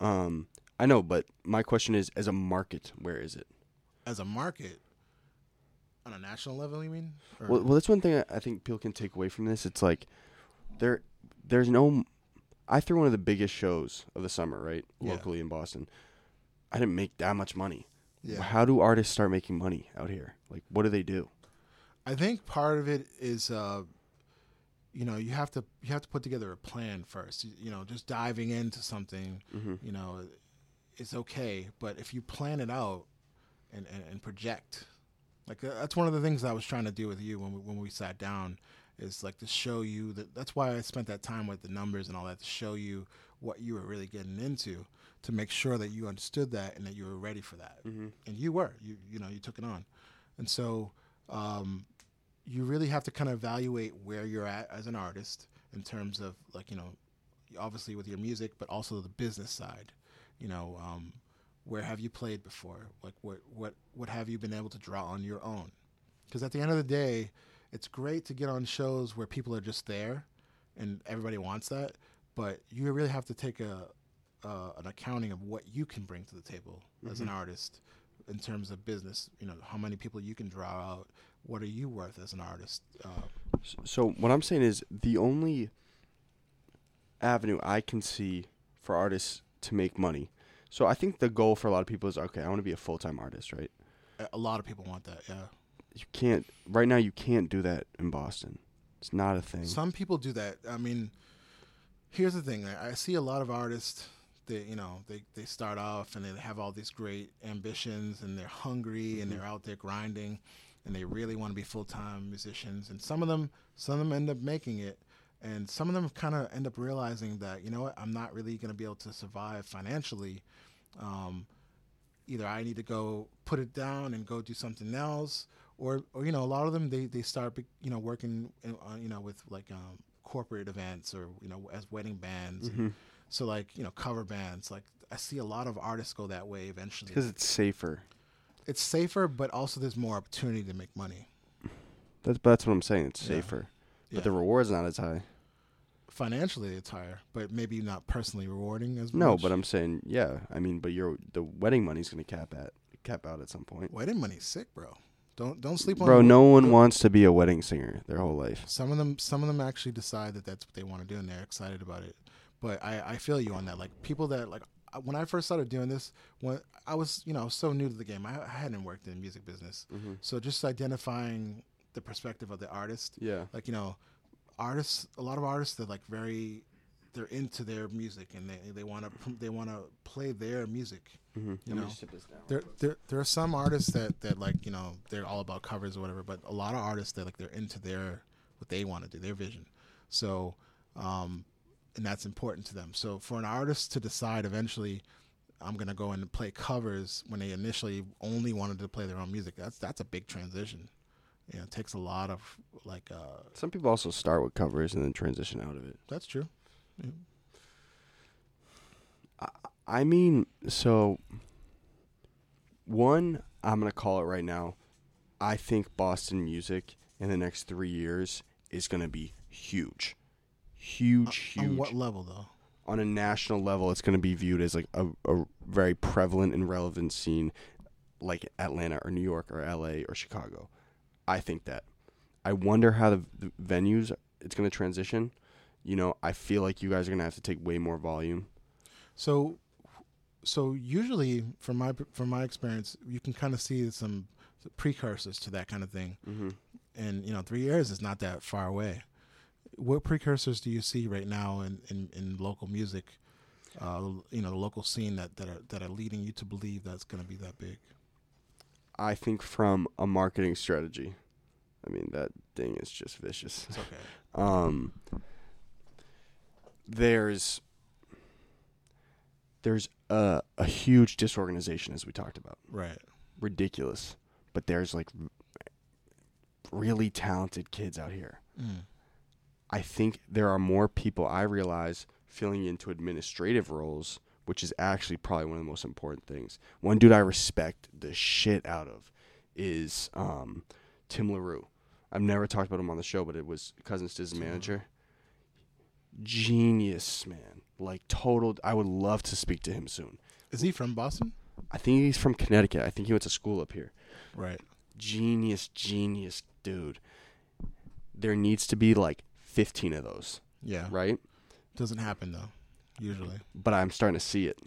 Um, I know, but my question is, as a market, where is it? as a market on a national level you mean Or- Well, well, that's one thing I- think people can take away from this. It's like there, there's no. I threw one of the biggest shows of the summer, right, Yeah. locally in Boston. I didn't make that much money. Yeah. How do artists start making money out here? Like, what do they do? I think part of it is, uh, you know, you have to you have to put together a plan first. You, you know, just diving into something, you know, it's okay. But if you plan it out and, and, and project, like uh, that's one of the things I was trying to do with you when we, when we sat down, is like to show you that. That's why I spent that time with the numbers and all that to show you what you were really getting into, to make sure that you understood that and that you were ready for that. And you were. You you know you took it on, and so. Um, you really have to kind of evaluate where you're at as an artist in terms of like you know obviously with your music but also the business side you know um, where have you played before? Like what what what have you been able to draw on your own? Because at the end of the day it's great to get on shows where people are just there and everybody wants that but you really have to take a uh, an accounting of what you can bring to the table as an artist in terms of business you know how many people you can draw out what are you worth as an artist uh, So what I'm saying is the only avenue I can see for artists to make money. So I think the goal for a lot of people is okay. I want to be a full time artist, right? a- lot of people want that yeah You can't right now. You can't do that in Boston. It's not a thing. Some people do that. I mean, here's the thing. I I see a lot of artists. that you know, they, they start off and they have all these great ambitions and they're hungry and mm-hmm. they're out there grinding and they really want to be full time musicians. And some of them, some of them end up making it, and some of them kind of end up realizing that you know what, I'm not really going to be able to survive financially. Um, either I need to go put it down and go do something else, or or you know a lot of them they they start you know working in, uh, you know with like um, corporate events or you know as wedding bands. And so like you know cover bands like I see a lot of artists go that way eventually. because it's safer. It's safer, but also there's more opportunity to make money. That's that's what I'm saying. It's Yeah. safer, Yeah. but the reward's not as high. Financially, it's higher, but maybe not personally rewarding as No, much. No, but I'm saying yeah. I mean, but your the wedding money's gonna cap at cap out at some point. wedding money's sick, bro. Don't don't sleep on Bro, no one don't- wants to be a wedding singer their whole life. Some of them, some of them actually decide that that's what they want to do, and they're excited about it. But I, I feel you on that. Like people that like when I first started doing this, when I was you know so new to the game, I, I hadn't worked in the music business, mm-hmm. so just identifying the perspective of the artist. Yeah. Like you know, artists, a lot of artists that like very, they're into their music and they they want to they want to play their music. You know, there, there there are some artists that that like you know they're all about covers or whatever, but a lot of artists that like they're into their what they want to do, their vision. So, um, and that's important to them. So for an artist to decide eventually, I'm gonna go and play covers when they initially only wanted to play their own music, that's that's a big transition. You know, it takes a lot of like uh, Some people also start with covers and then transition out of it. that's true. I mean, so one, I'm gonna call it right now. I think Boston music in the next three years is gonna be huge, huge, huge. On what level though? on a national level, it's going to be viewed as like a, a very prevalent and relevant scene, like Atlanta or New York or L.A. or Chicago. I think that. I wonder how the, the venues it's going to transition. You know, I feel like you guys are going to have to take way more volume. So, so usually from my from my experience, you can kind of see some precursors to that kind of thing. hmm And you know, three years is not that far away. What precursors do you see right now in, in, in local music? Uh, you know, the local scene that, that are that are leading you to believe that's going to be that big. I think from a marketing strategy. I mean that thing is just vicious. It's okay. Um, there's there's a a huge disorganization as we talked about. Right. Ridiculous, but there's like really talented kids out here. Mm. I think there are more people I realize filling into administrative roles, which is actually probably one of the most important things. One dude I respect the shit out of is um, Tim LaRue. I've never talked about him on the show, but it was Cousin Stizz's manager. Genius, man. Like total. I would love to speak to him soon. Is he from Boston? I think he's from Connecticut. I think he went to school up here. Right. Genius, genius dude. There needs to be like 15 of those, Yeah. right? Doesn't happen though. Usually. but I'm starting to see it.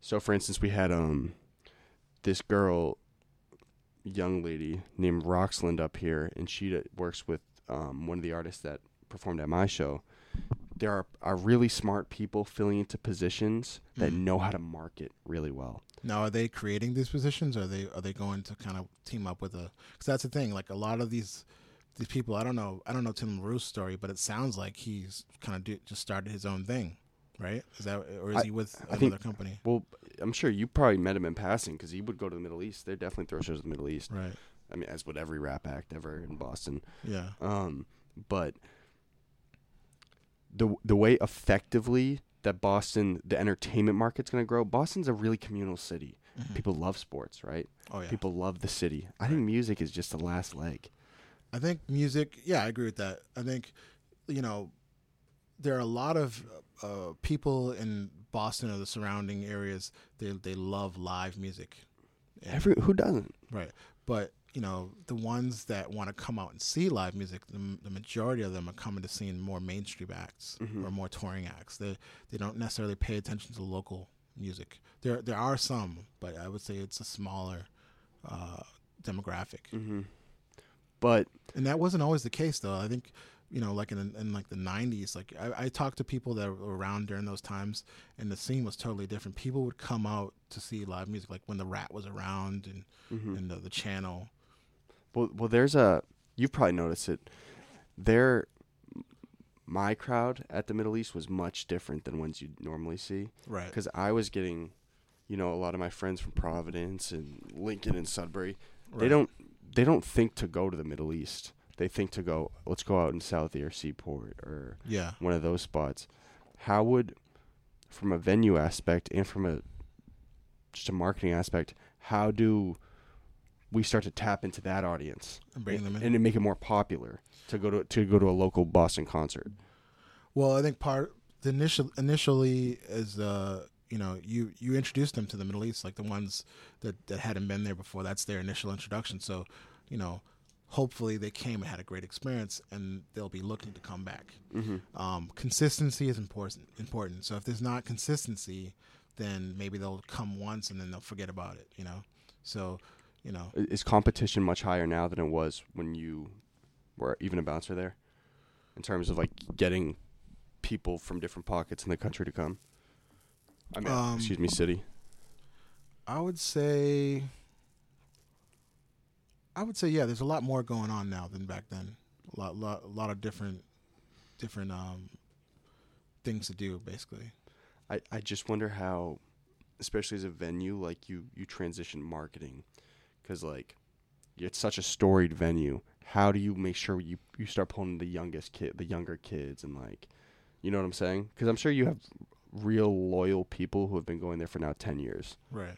So, for instance, we had um this girl, young lady named Roxland up here, and she d- works with um one of the artists that performed at my show. There are, are really smart people filling into positions that Mhm. know how to market really well. Now, are they creating these positions? Or are they are they going to kind of team up with a? Because that's the thing. Like a lot of these these people, I don't know. I don't know Tim LaRue's story, but it sounds like he's kind of do, just started his own thing, right? Is that or is I- he with I another think- company? Well, I'm sure you probably met him in passing because he would go to the Middle East. They're definitely throw shows in the Middle East. Right. I mean, as would every rap act ever in Boston. Yeah. Um, but the the way effectively that Boston the entertainment market's going to grow. Boston's a really communal city. Mhm. People love sports, right? Oh yeah. People love the city. I think music is just the last leg. I think music. Yeah, I agree with that. I think, you know, there are a lot of uh, people in Boston or the surrounding areas. They they love live music. And- Every who doesn't? right, but you know, the ones that want to come out and see live music, the, the majority of them are coming to see more mainstream acts Mhm. or more touring acts. They they don't necessarily pay attention to local music. There there are some, but I would say it's a smaller uh, demographic. Mm-hmm. But and that wasn't always the case though i think you know like in, in like the 90s like I, I talked to people that were around during those times and the scene was totally different people would come out to see live music like when the rat was around and mhm. and the, the channel well, well, there's a you've probably noticed it. There, my crowd at the Middle East was much different than ones you'd normally see. right because I was getting, you know, a lot of my friends from Providence and Lincoln and Sudbury. They don't they don't think to go to the Middle East. They think to go. Let's go out in Southie or Seaport or yeah one of those spots. How would, from a venue aspect and from a just a marketing aspect, how do we start to tap into that audience and bring them in and to make it more popular to go to to go to a local Boston concert? well i think part the initial initially is uh you know you you introduce them to the middle east like the ones that that hadn't been there before that's their initial introduction so you know hopefully they came and had a great experience and they'll be looking to come back Mm-hmm. um, consistency is important. Important. So if there's not consistency, then maybe they'll come once and then they'll forget about it. You know. So, you know, Is competition much higher now than it was when you were even a bouncer there? In terms of like getting people from different pockets in the country to come? I mean, Um, excuse me, city. I would say, I would say, yeah, there's a lot more going on now than back then. A lot, lot, a lot of different, different um, things to do, basically. I, I just wonder how, especially as a venue, like you, you transition marketing. Because, like, it's such a storied venue. How do you make sure you, you start pulling the youngest kid, the younger kids, and, like, you know what I'm saying? Because I'm sure you have real loyal people who have been going there for now 10 years. Right.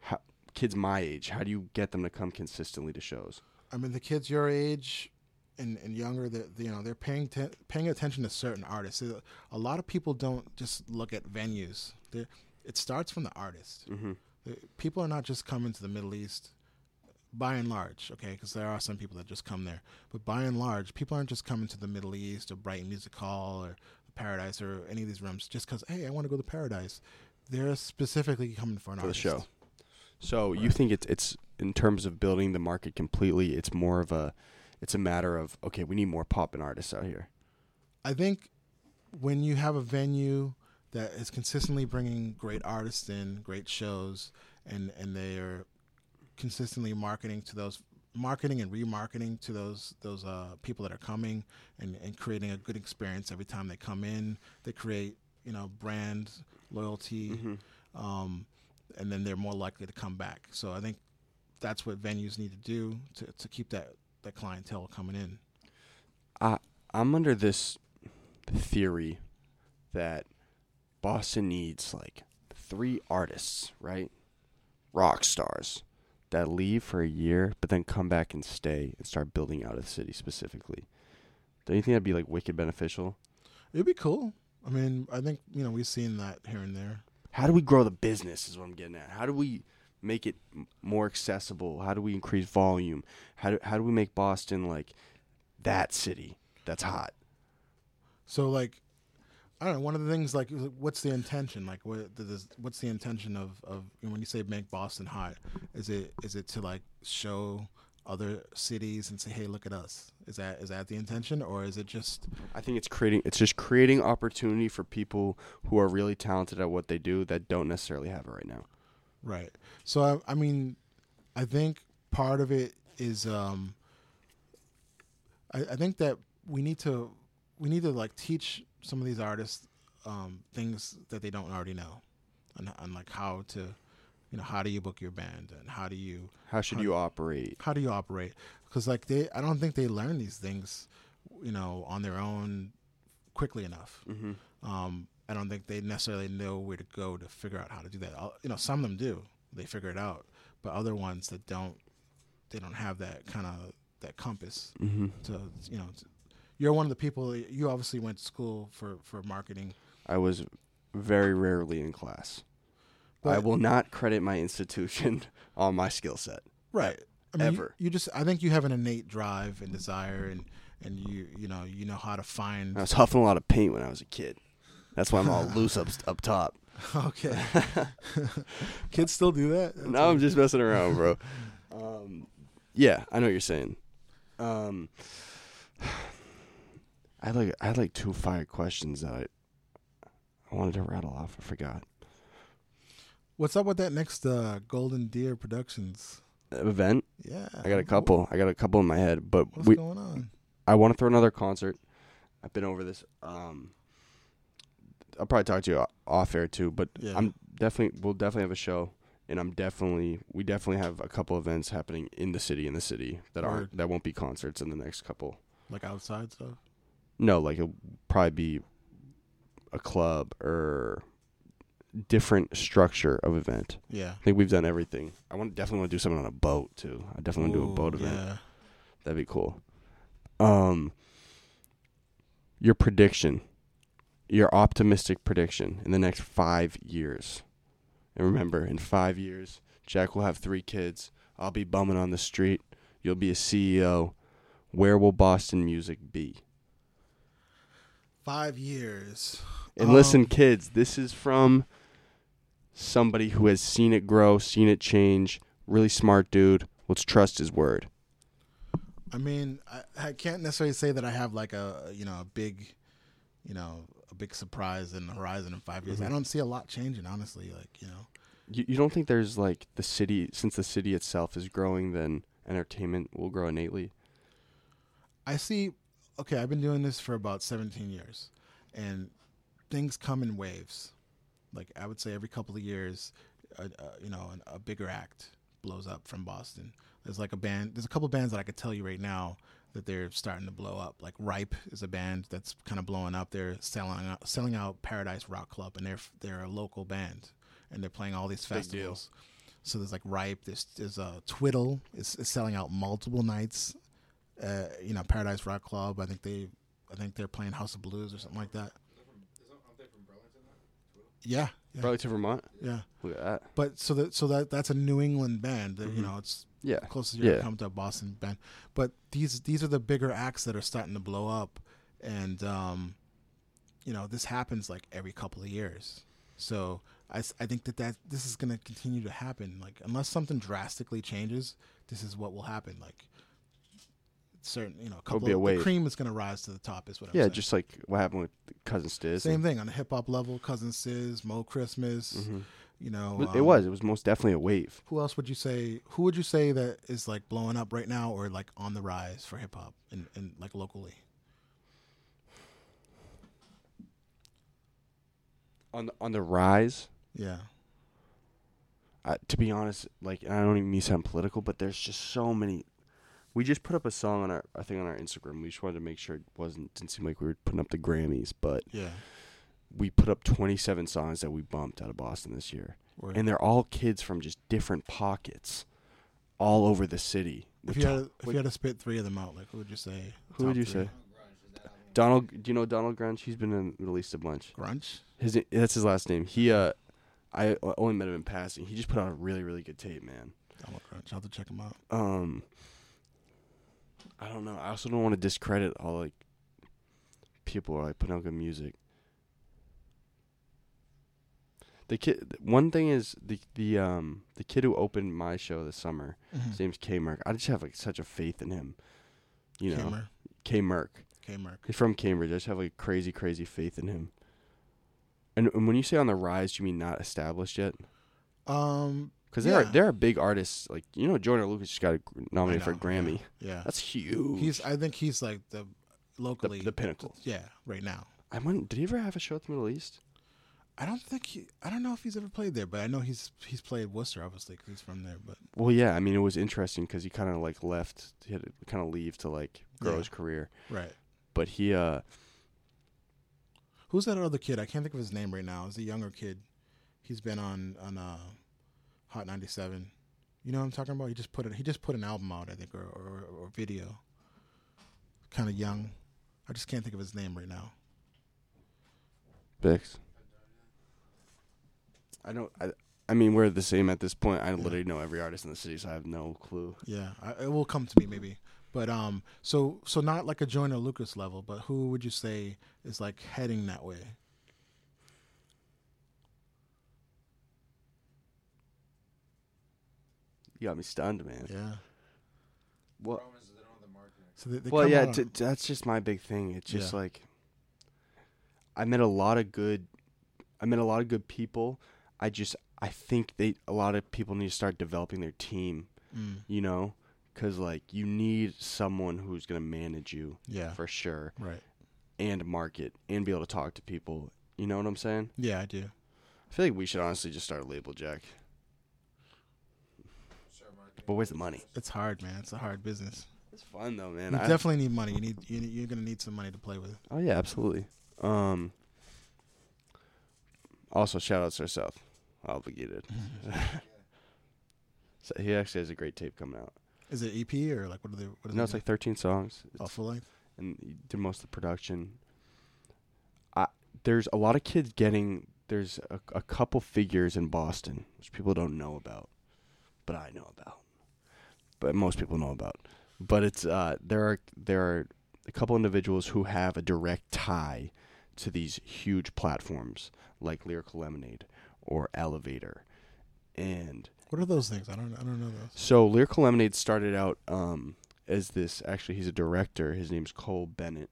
how, kids my age, how do you get them to come consistently to shows? I mean, the kids your age and, and younger, that you know, they're paying te- paying attention to certain artists. A- lot of people don't just look at venues. They're, it starts from the artist. Mm-hmm. People are not just coming to the Middle East, by and large, okay, because there are some people that just come there. But by and large, people aren't just coming to the Middle East or Brighton Music Hall or Paradise or any of these rooms just because, hey, I want to go to Paradise. They're specifically coming for an For the show. So you think it's it's in terms of building the market completely, it's more of a it's a matter of okay, we need more poppin' artists out here. I think when you have a venue that is consistently bringing great artists in, great shows, and and they are consistently marketing to those marketing and remarketing to those those uh, people that are coming and, and creating a good experience every time they come in. They create you know brand loyalty, um, and then they're more likely to come back. So I think that's what venues need to do to, to keep that that clientele coming in. I I'm under this theory that Boston needs like three artists, right? Rock stars that leave for a year but then come back and stay and start building out a city specifically. Don't you think that'd be like wicked beneficial? It'd be cool. I mean, I think you know we've seen that here and there. How do we grow the business is what I'm getting at. How do we make it more accessible? How do we increase volume? How do, how do we make Boston like that city that's hot? So like, I don't know. One of the things like, what's the intention? Like, what's the intention of of when you say make Boston hot? Is it is it to like show other cities and say, hey, look at us? Is that is that the intention, or is it just I think it's creating it's just creating opportunity for people who are really talented at what they do that don't necessarily have it right now. Right. So I, I mean, I think part of it is um, I, I think that we need to we need to like teach some of these artists um, things that they don't already know, and, and like how to, you know, how do you book your band and how do you How should How- you operate? how do you operate? Because like they, I don't think they learn these things, you know, on their own quickly enough. Mm-hmm. Um, I don't think they necessarily know where to go to figure out how to do that. I'll- You know, some of them do; they figure it out. But other ones that don't, they don't have that kind of that compass Mm-hmm. to, you know. To, you're one of the people. You obviously went to school for for marketing. I was very rarely in class. I will not credit my institution on my skill set. Right. I mean, you- Ever. You, just, I think you have an innate drive and desire, and and you, you know, you know how to find. I was huffing a lot of paint when I was a kid. That's why I'm all loose up up top. Okay. Kids still do that. That's now I'm just messing around, bro. Um, yeah, I know what you're saying. Um, I had like I had like two fire questions that I I wanted to rattle off. I forgot. What's up with that next uh, Golden Deer Productions? Event. Yeah, I got a couple. I got a couple in my head, but What's we going on? I want to throw another concert. I've been over this. Um, I'll probably talk to you off air too, but Yeah. I'm definitely we'll definitely have a show, and I'm definitely we definitely have a couple events happening in the city in the city that Word. aren't that won't be concerts in the next couple. Like outside stuff. No, like it'll probably be a club or different structure of event. Yeah. I think we've done everything. I want definitely want to do something on a boat too. I definitely want to do a boat event. Yeah. That'd be cool. Um, your prediction, your optimistic prediction in the next five years. And remember, in five years, Jack will have three kids. I'll be bumming on the street. You'll be a CEO. Where will Boston music be? Five years. And listen, Um, kids, this is from somebody who has seen it grow, seen it change. Really smart dude. Let's trust his word. I mean, I, I can't necessarily say that I have like a you know a big, you know, a big surprise in the horizon in 5 years. I Mhm. don't see a lot changing, honestly. Like you know, You, you don't think there's like the city, since the city itself is growing, then entertainment will grow innately? I see. Okay, I've been doing this for about 17 years, and things come in waves. Like I would say, every couple of years, uh, uh, you know, an, a bigger act blows up from Boston. There's like a band. There's a couple bands that I could tell you right now that they're starting to blow up. Like Ripe is a band that's kind of blowing up. They're selling out, selling out Paradise Rock Club, and they're they're a local band, and they're playing all these festivals. So there's like Ripe. There's there's uh, Twiddle is, is selling out multiple nights. Uh, you know, Paradise Rock Club. I think they, I think they're playing House of Blues or something like that. Yeah, yeah, Burlington, Vermont. yeah. Look at that. But so that so that that's a New England band. That, You Mhm. know, it's Yeah. closest you Yeah. come to a Boston band. But these these are the bigger acts that are starting to blow up, and um, you know this happens like every couple of years. So I, I think that, that this is going to continue to happen. Like unless something drastically changes, this is what will happen. Like certain, you know, a couple be a of, the cream is going to rise to the top. Is what I'm Yeah, saying. just like what happened with Cousin Stizz. same thing on the hip hop level. Cousin Stizz, Mo Christmas. Mhm. You know, It was- it um, was. It was most definitely a wave. Who else would you say? Who would you say that is like blowing up right now, or like on the rise for hip hop and, and like locally? On the, on the rise. Yeah, Uh, to be honest, like I don't even mean to sound political, but there's just so many. We just put up a song on our, I think on our Instagram. We just wanted to make sure it wasn't didn't seem like we were putting up the Grammys, but yeah. we put up 27 songs that we bumped out of Boston this year, Word. and they're all kids from just different pockets, all over the city. if you had to, if you had to spit three of them out, like who would you say? Who would you three? say? Donald, do you know Donald Grunge? He's been in the Middle a bunch. Grunge. His that's his last name. He uh, I only met him in passing. He just put out a really really good tape, man. Donald Grunge. I'll have to check him out. Um, I don't know. I also don't want to discredit all like people who are like putting out good music. The kid. One thing is the the um the kid who opened my show this summer. Mm-hmm. His name's K Merck. I just have like such a faith in him. You know, K Merck. K Merck. He's from Cambridge. I just have like crazy, crazy faith in him. And, and when you say on the rise, do you mean not established yet? Um, Because there are Yeah. there are big artists like you know Joyner Lucas just got nominated for a Grammy. yeah. That's huge. He's. I think he's like the the, locally. the pinnacle. yeah, right now. I went. Did he ever have a show at the Middle East? I don't think he. I don't know if he's ever played there, but I know he's he's played Worcester, obviously, because he's from there. But Well, yeah. I mean, it was interesting because he kind of like left. He had to kind of leave to like grow Yeah. his career. right. But he, uh, Who's that other kid? I can't think of his name right now. Is a younger kid. He's been on on uh, Hot 97. You know what I'm talking about? He just put it. He just put an album out, I think, or or, or video. Kind of young. I just can't think of his name right now. Bix. I don't. I. I mean, we're the same at this point. I literally know every artist in the city, so I have no clue. Yeah, I, it will come to me maybe. But um, so so not like a Joyner Lucas level, but who would you say is like heading that way? You got me stunned, man. Yeah. What? Problem they don't have the marketing. So they, they well, yeah. T- t- that's just my big thing. It's just Yeah. like I met a lot of good. I met a lot of good people. I just I think they a lot of people need to start developing their team. Mm, You know, because like you need someone who's gonna manage you yeah. for sure Right. and market and be able to talk to people. You know what I'm saying? Yeah, I do. I feel like we should honestly just start a label, Jack. But where's the money? It's hard, man. It's a hard business. It's fun though, man. you I- definitely need money. You need you, you're gonna need some money to play with. Oh yeah, absolutely. Um. Also, shout out Sir South, obligated. so he actually has a great tape coming out. Is it EP or like what are they? What is No, it it's like 13 songs, oh, full length. and he did most of the production. I there's a lot of kids getting. There's a, a couple figures in Boston which people don't know about, but I know about. But most people know about. But it's uh there are there are a couple individuals who have a direct tie to these huge platforms like Lyrical Lemonade or Elevator, and What are those things? I don't I don't know those. so Lyrical Lemonade started out um, as this. Actually, he's a director. His name's Cole Bennett,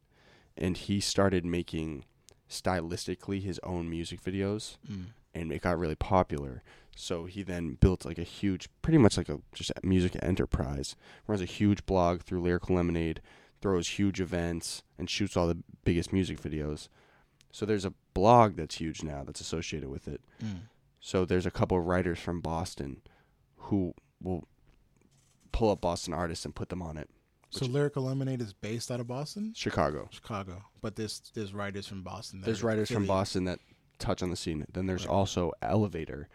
and he started making stylistically his own music videos, Mm. and it got really popular. So he then built like a huge, pretty much like a just a music enterprise. Runs a huge blog through Lyrical Lemonade, throws huge events, and shoots all the biggest music videos. So there's a blog that's huge now that's associated with it. Mm. So there's a couple of writers from Boston who will pull up Boston artists and put them on it. So Which- Lyrical Lemonade is based out of Boston, Chicago. Chicago, but there's there's writers from Boston. There's writers from. Boston that touch on the scene. Then there's Right. also Elevator,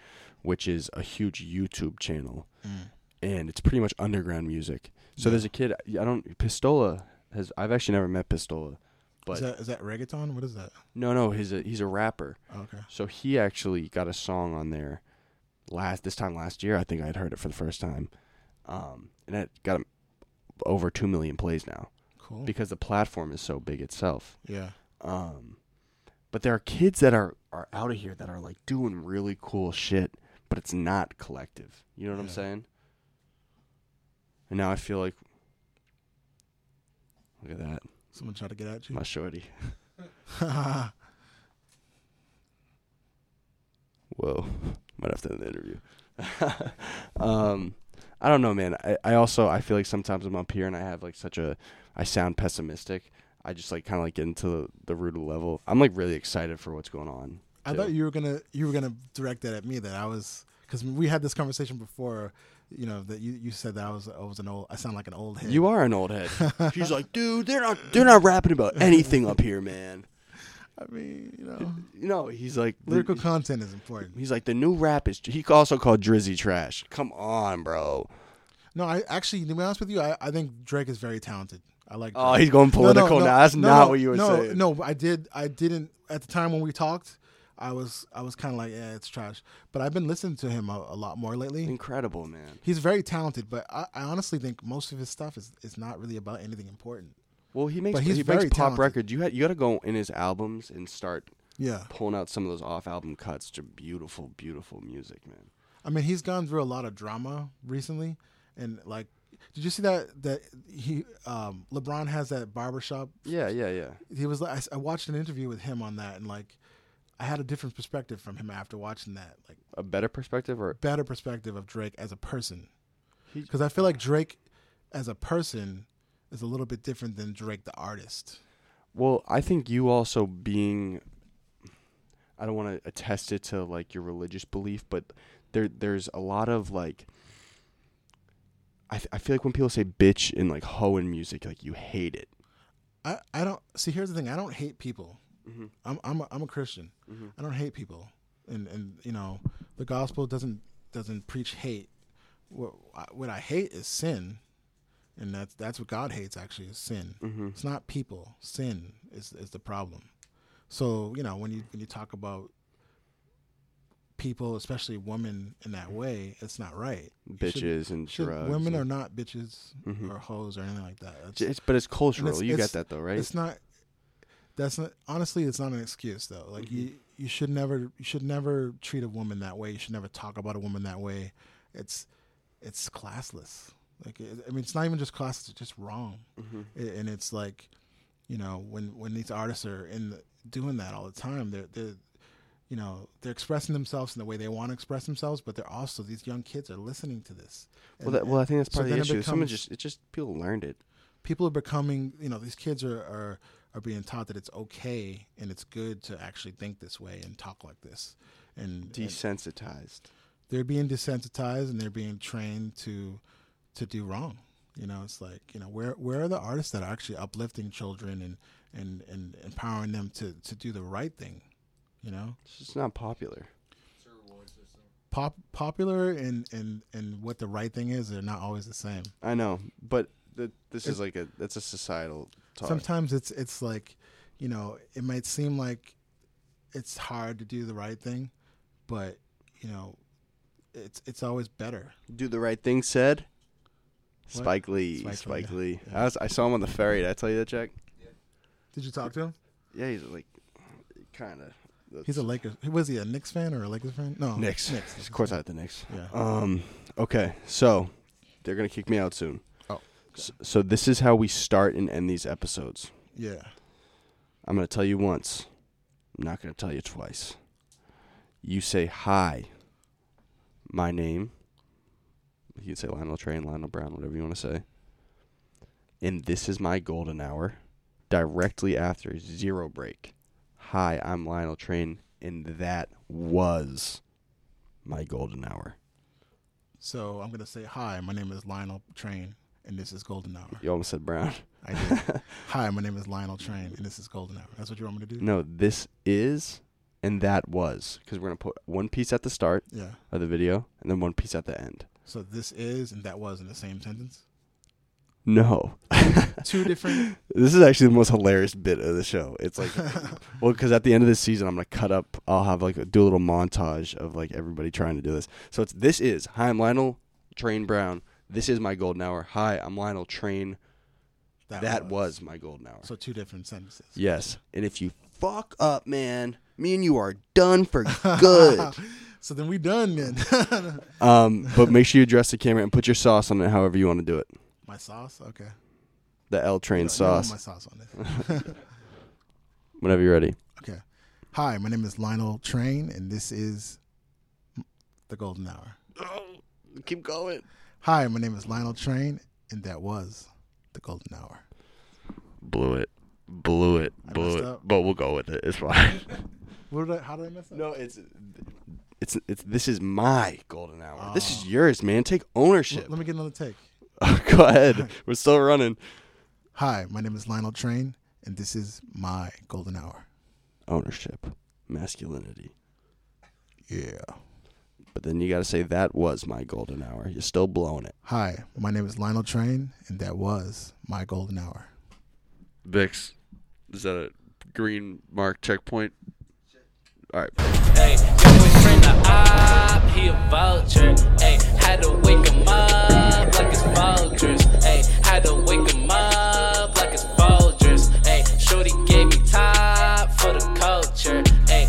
which is a huge YouTube channel, Mm. and it's pretty much underground music. So Yeah. there's a kid. I don't. Pistola has. I've actually never met Pistola, but is that is that reggaeton? What is that? no, no, he's a he's a rapper. Oh, okay. So he actually got a song on there last this time last year. I think I'd heard it for the first time, um, and it got him over two million plays now Cool. because the platform is so big itself. yeah. Um, But there are kids that are are out of here that are like doing really cool shit, but it's not collective. You know what I'm saying? And now I feel like Look at that. Someone try to get at you. My shorty. Whoa. Might have to end the interview. um I don't know, man. I, I also I feel like sometimes I'm up here and I have like such a I sound pessimistic. I just like kind of like get into the, the root of the level. I'm like really excited for what's going on. I too. thought you were gonna you were gonna direct that at me. That I was because we had this conversation before. You know that you, you said that I was I was an old I sound like an old head. You are an old head. She's like, dude, they're not they're not rapping about anything up here, man. I mean, you know, You know, he's like the- lyrical content is important. He's like the new rap is. He also called Drizzy trash. Come on, bro. No, I actually to be honest with you, I, I think Drake is very talented. I like. Oh, he's going political now. That's not what you were no, saying. No, I did. I didn't at the time when we talked. I was I was kind of like, yeah, it's trash. But I've been listening to him a, a lot more lately. Incredible, man. He's very talented, but I, I honestly think most of his stuff is, is not really about anything important. Well, he makes But he's he very makes pop talented. records. You had you got to go in his albums and start Yeah, pulling out some of those off album cuts to beautiful, beautiful music, man. I mean, he's gone through a lot of drama recently, and like, did you see that that he um, LeBron has that barbershop? Yeah, yeah, yeah. He was like, I, I watched an interview with him on that, and like, I had a different perspective from him after watching that, like, A better perspective, or better perspective of Drake as a person, because I feel like Drake as a person is a little bit different than Drake the artist. well, I think you also being. I don't want to attest it to like your religious belief, but there there's a lot of like. I th- I feel like when people say bitch in like hoe in music, like you hate it. I, I don't see. Here's the thing. I don't hate people. Mhm. I'm I'm a, I'm a Christian. Mhm. I don't hate people, and and you know the gospel doesn't doesn't preach hate. What I, what I hate is sin, and that's that's what God hates. Actually, is sin. Mhm. It's not people. Sin is is the problem. So you know when you when you talk about people, especially women, in that way, it's not right. Should- Bitches and should- drugs. women and- are not bitches Mhm. or hoes or anything like that. That's- It's, but it's cultural. it's- you it's- get that though, right? it's not. That's not honestly. It's not an excuse though. Like Mm-hmm. you, you should never, you should never treat a woman that way. You should never talk about a woman that way. It's, it's classless. Like it, I mean, it's not even just classless. It's just wrong. Mhm. I- and it's like, you know, when when these artists are in the, doing that all the time, they're they're, you know, they're expressing themselves in the way they want to express themselves, but they're also these young kids are listening to this. Well, that, well, I think that's so part of the issue. Someone just it just people learned it. people are becoming you know these kids are, are are being taught that it's okay and it's good to actually think this way and talk like this and, and Desensitized. they're being desensitized and they're being trained to to do wrong you know it's like you know where where are the artists that are actually uplifting children and and and empowering them to to do the right thing you know It's just not popular. It's a reward system. pop popular and and and what the right thing is they're not always the same I know, but the, this It- is like a that's a societal sometimes it's it's like you know it might seem like it's hard to do the right thing but you know it's it's always better Do the right thing said. What? Spike Lee. Spike Spike, Lee, Lee. yeah. I, was, I saw him on the ferry. Did I tell you that, Jack? Yeah. did you talk to him Yeah, he's like, kind of. he's a lakers was he a Knicks fan or a lakers fan no Knicks. Knicks Of course, I had the Knicks. yeah Um. Okay, so they're gonna kick me out soon. So, so this is how we start and end these episodes. yeah I'm gonna tell you once. I'm not gonna tell you twice. You say hi. My name. You can say Lionel Train, Lionel Brown, whatever you want to say. And this is my golden hour. Directly after zero break. Hi, I'm Lionel Train, and that was my golden hour. so i'm gonna say hi my name is lionel train and this is golden hour You almost said Brown. i did hi my name is lionel train and this is golden hour that's what you want me to do No, this is and that was because we're gonna put one piece at the start yeah of the video and then one piece at the end. so this is and that was in the same sentence No, two different this is actually the most hilarious bit of the show. It's like, well, because at the end of this season, I'm gonna cut up. I'll have like a, do a little montage of like everybody trying to do this. So it's this is hi, I'm Lionel Train Brown. This is my golden hour. Hi, I'm Lionel Train. That, was. my golden hour. so two different sentences Yes, and if you fuck up, man. Me and you are done for good. so then we done then. um, but make sure you address the camera and put your sauce on it however you want to do it. my sauce, okay. The L train don't sauce. want My sauce on it. Whenever you're ready. okay. Hi, my name is Lionel Train, and this is the Golden Hour. Oh, Keep going. Hi, my name is Lionel Train, and that was the Golden Hour. Blew it. Blew it. Blew messed it. up. But we'll go with it. It's fine. What did I? How did I mess up? no, it's it's it's this is my golden hour. Ah. This is Oh. yours, man. Take ownership. Let, let me get another take. Oh, go ahead. We're still running. Hi, my name is Lionel Train, and this is my Golden Hour. Ownership. Masculinity. Yeah. But then you got to say that was my golden hour. You're still blowing it. Hi, my name is Lionel Train, and that was my golden hour. Vix, is that a green mark checkpoint? All right. Hey, your boyfriend a op, he a vulture. Hey, had to wake him up like it's vultures. Hey, had to wake him up like it's vultures. Hey, shorty gave me time for the culture. Hey,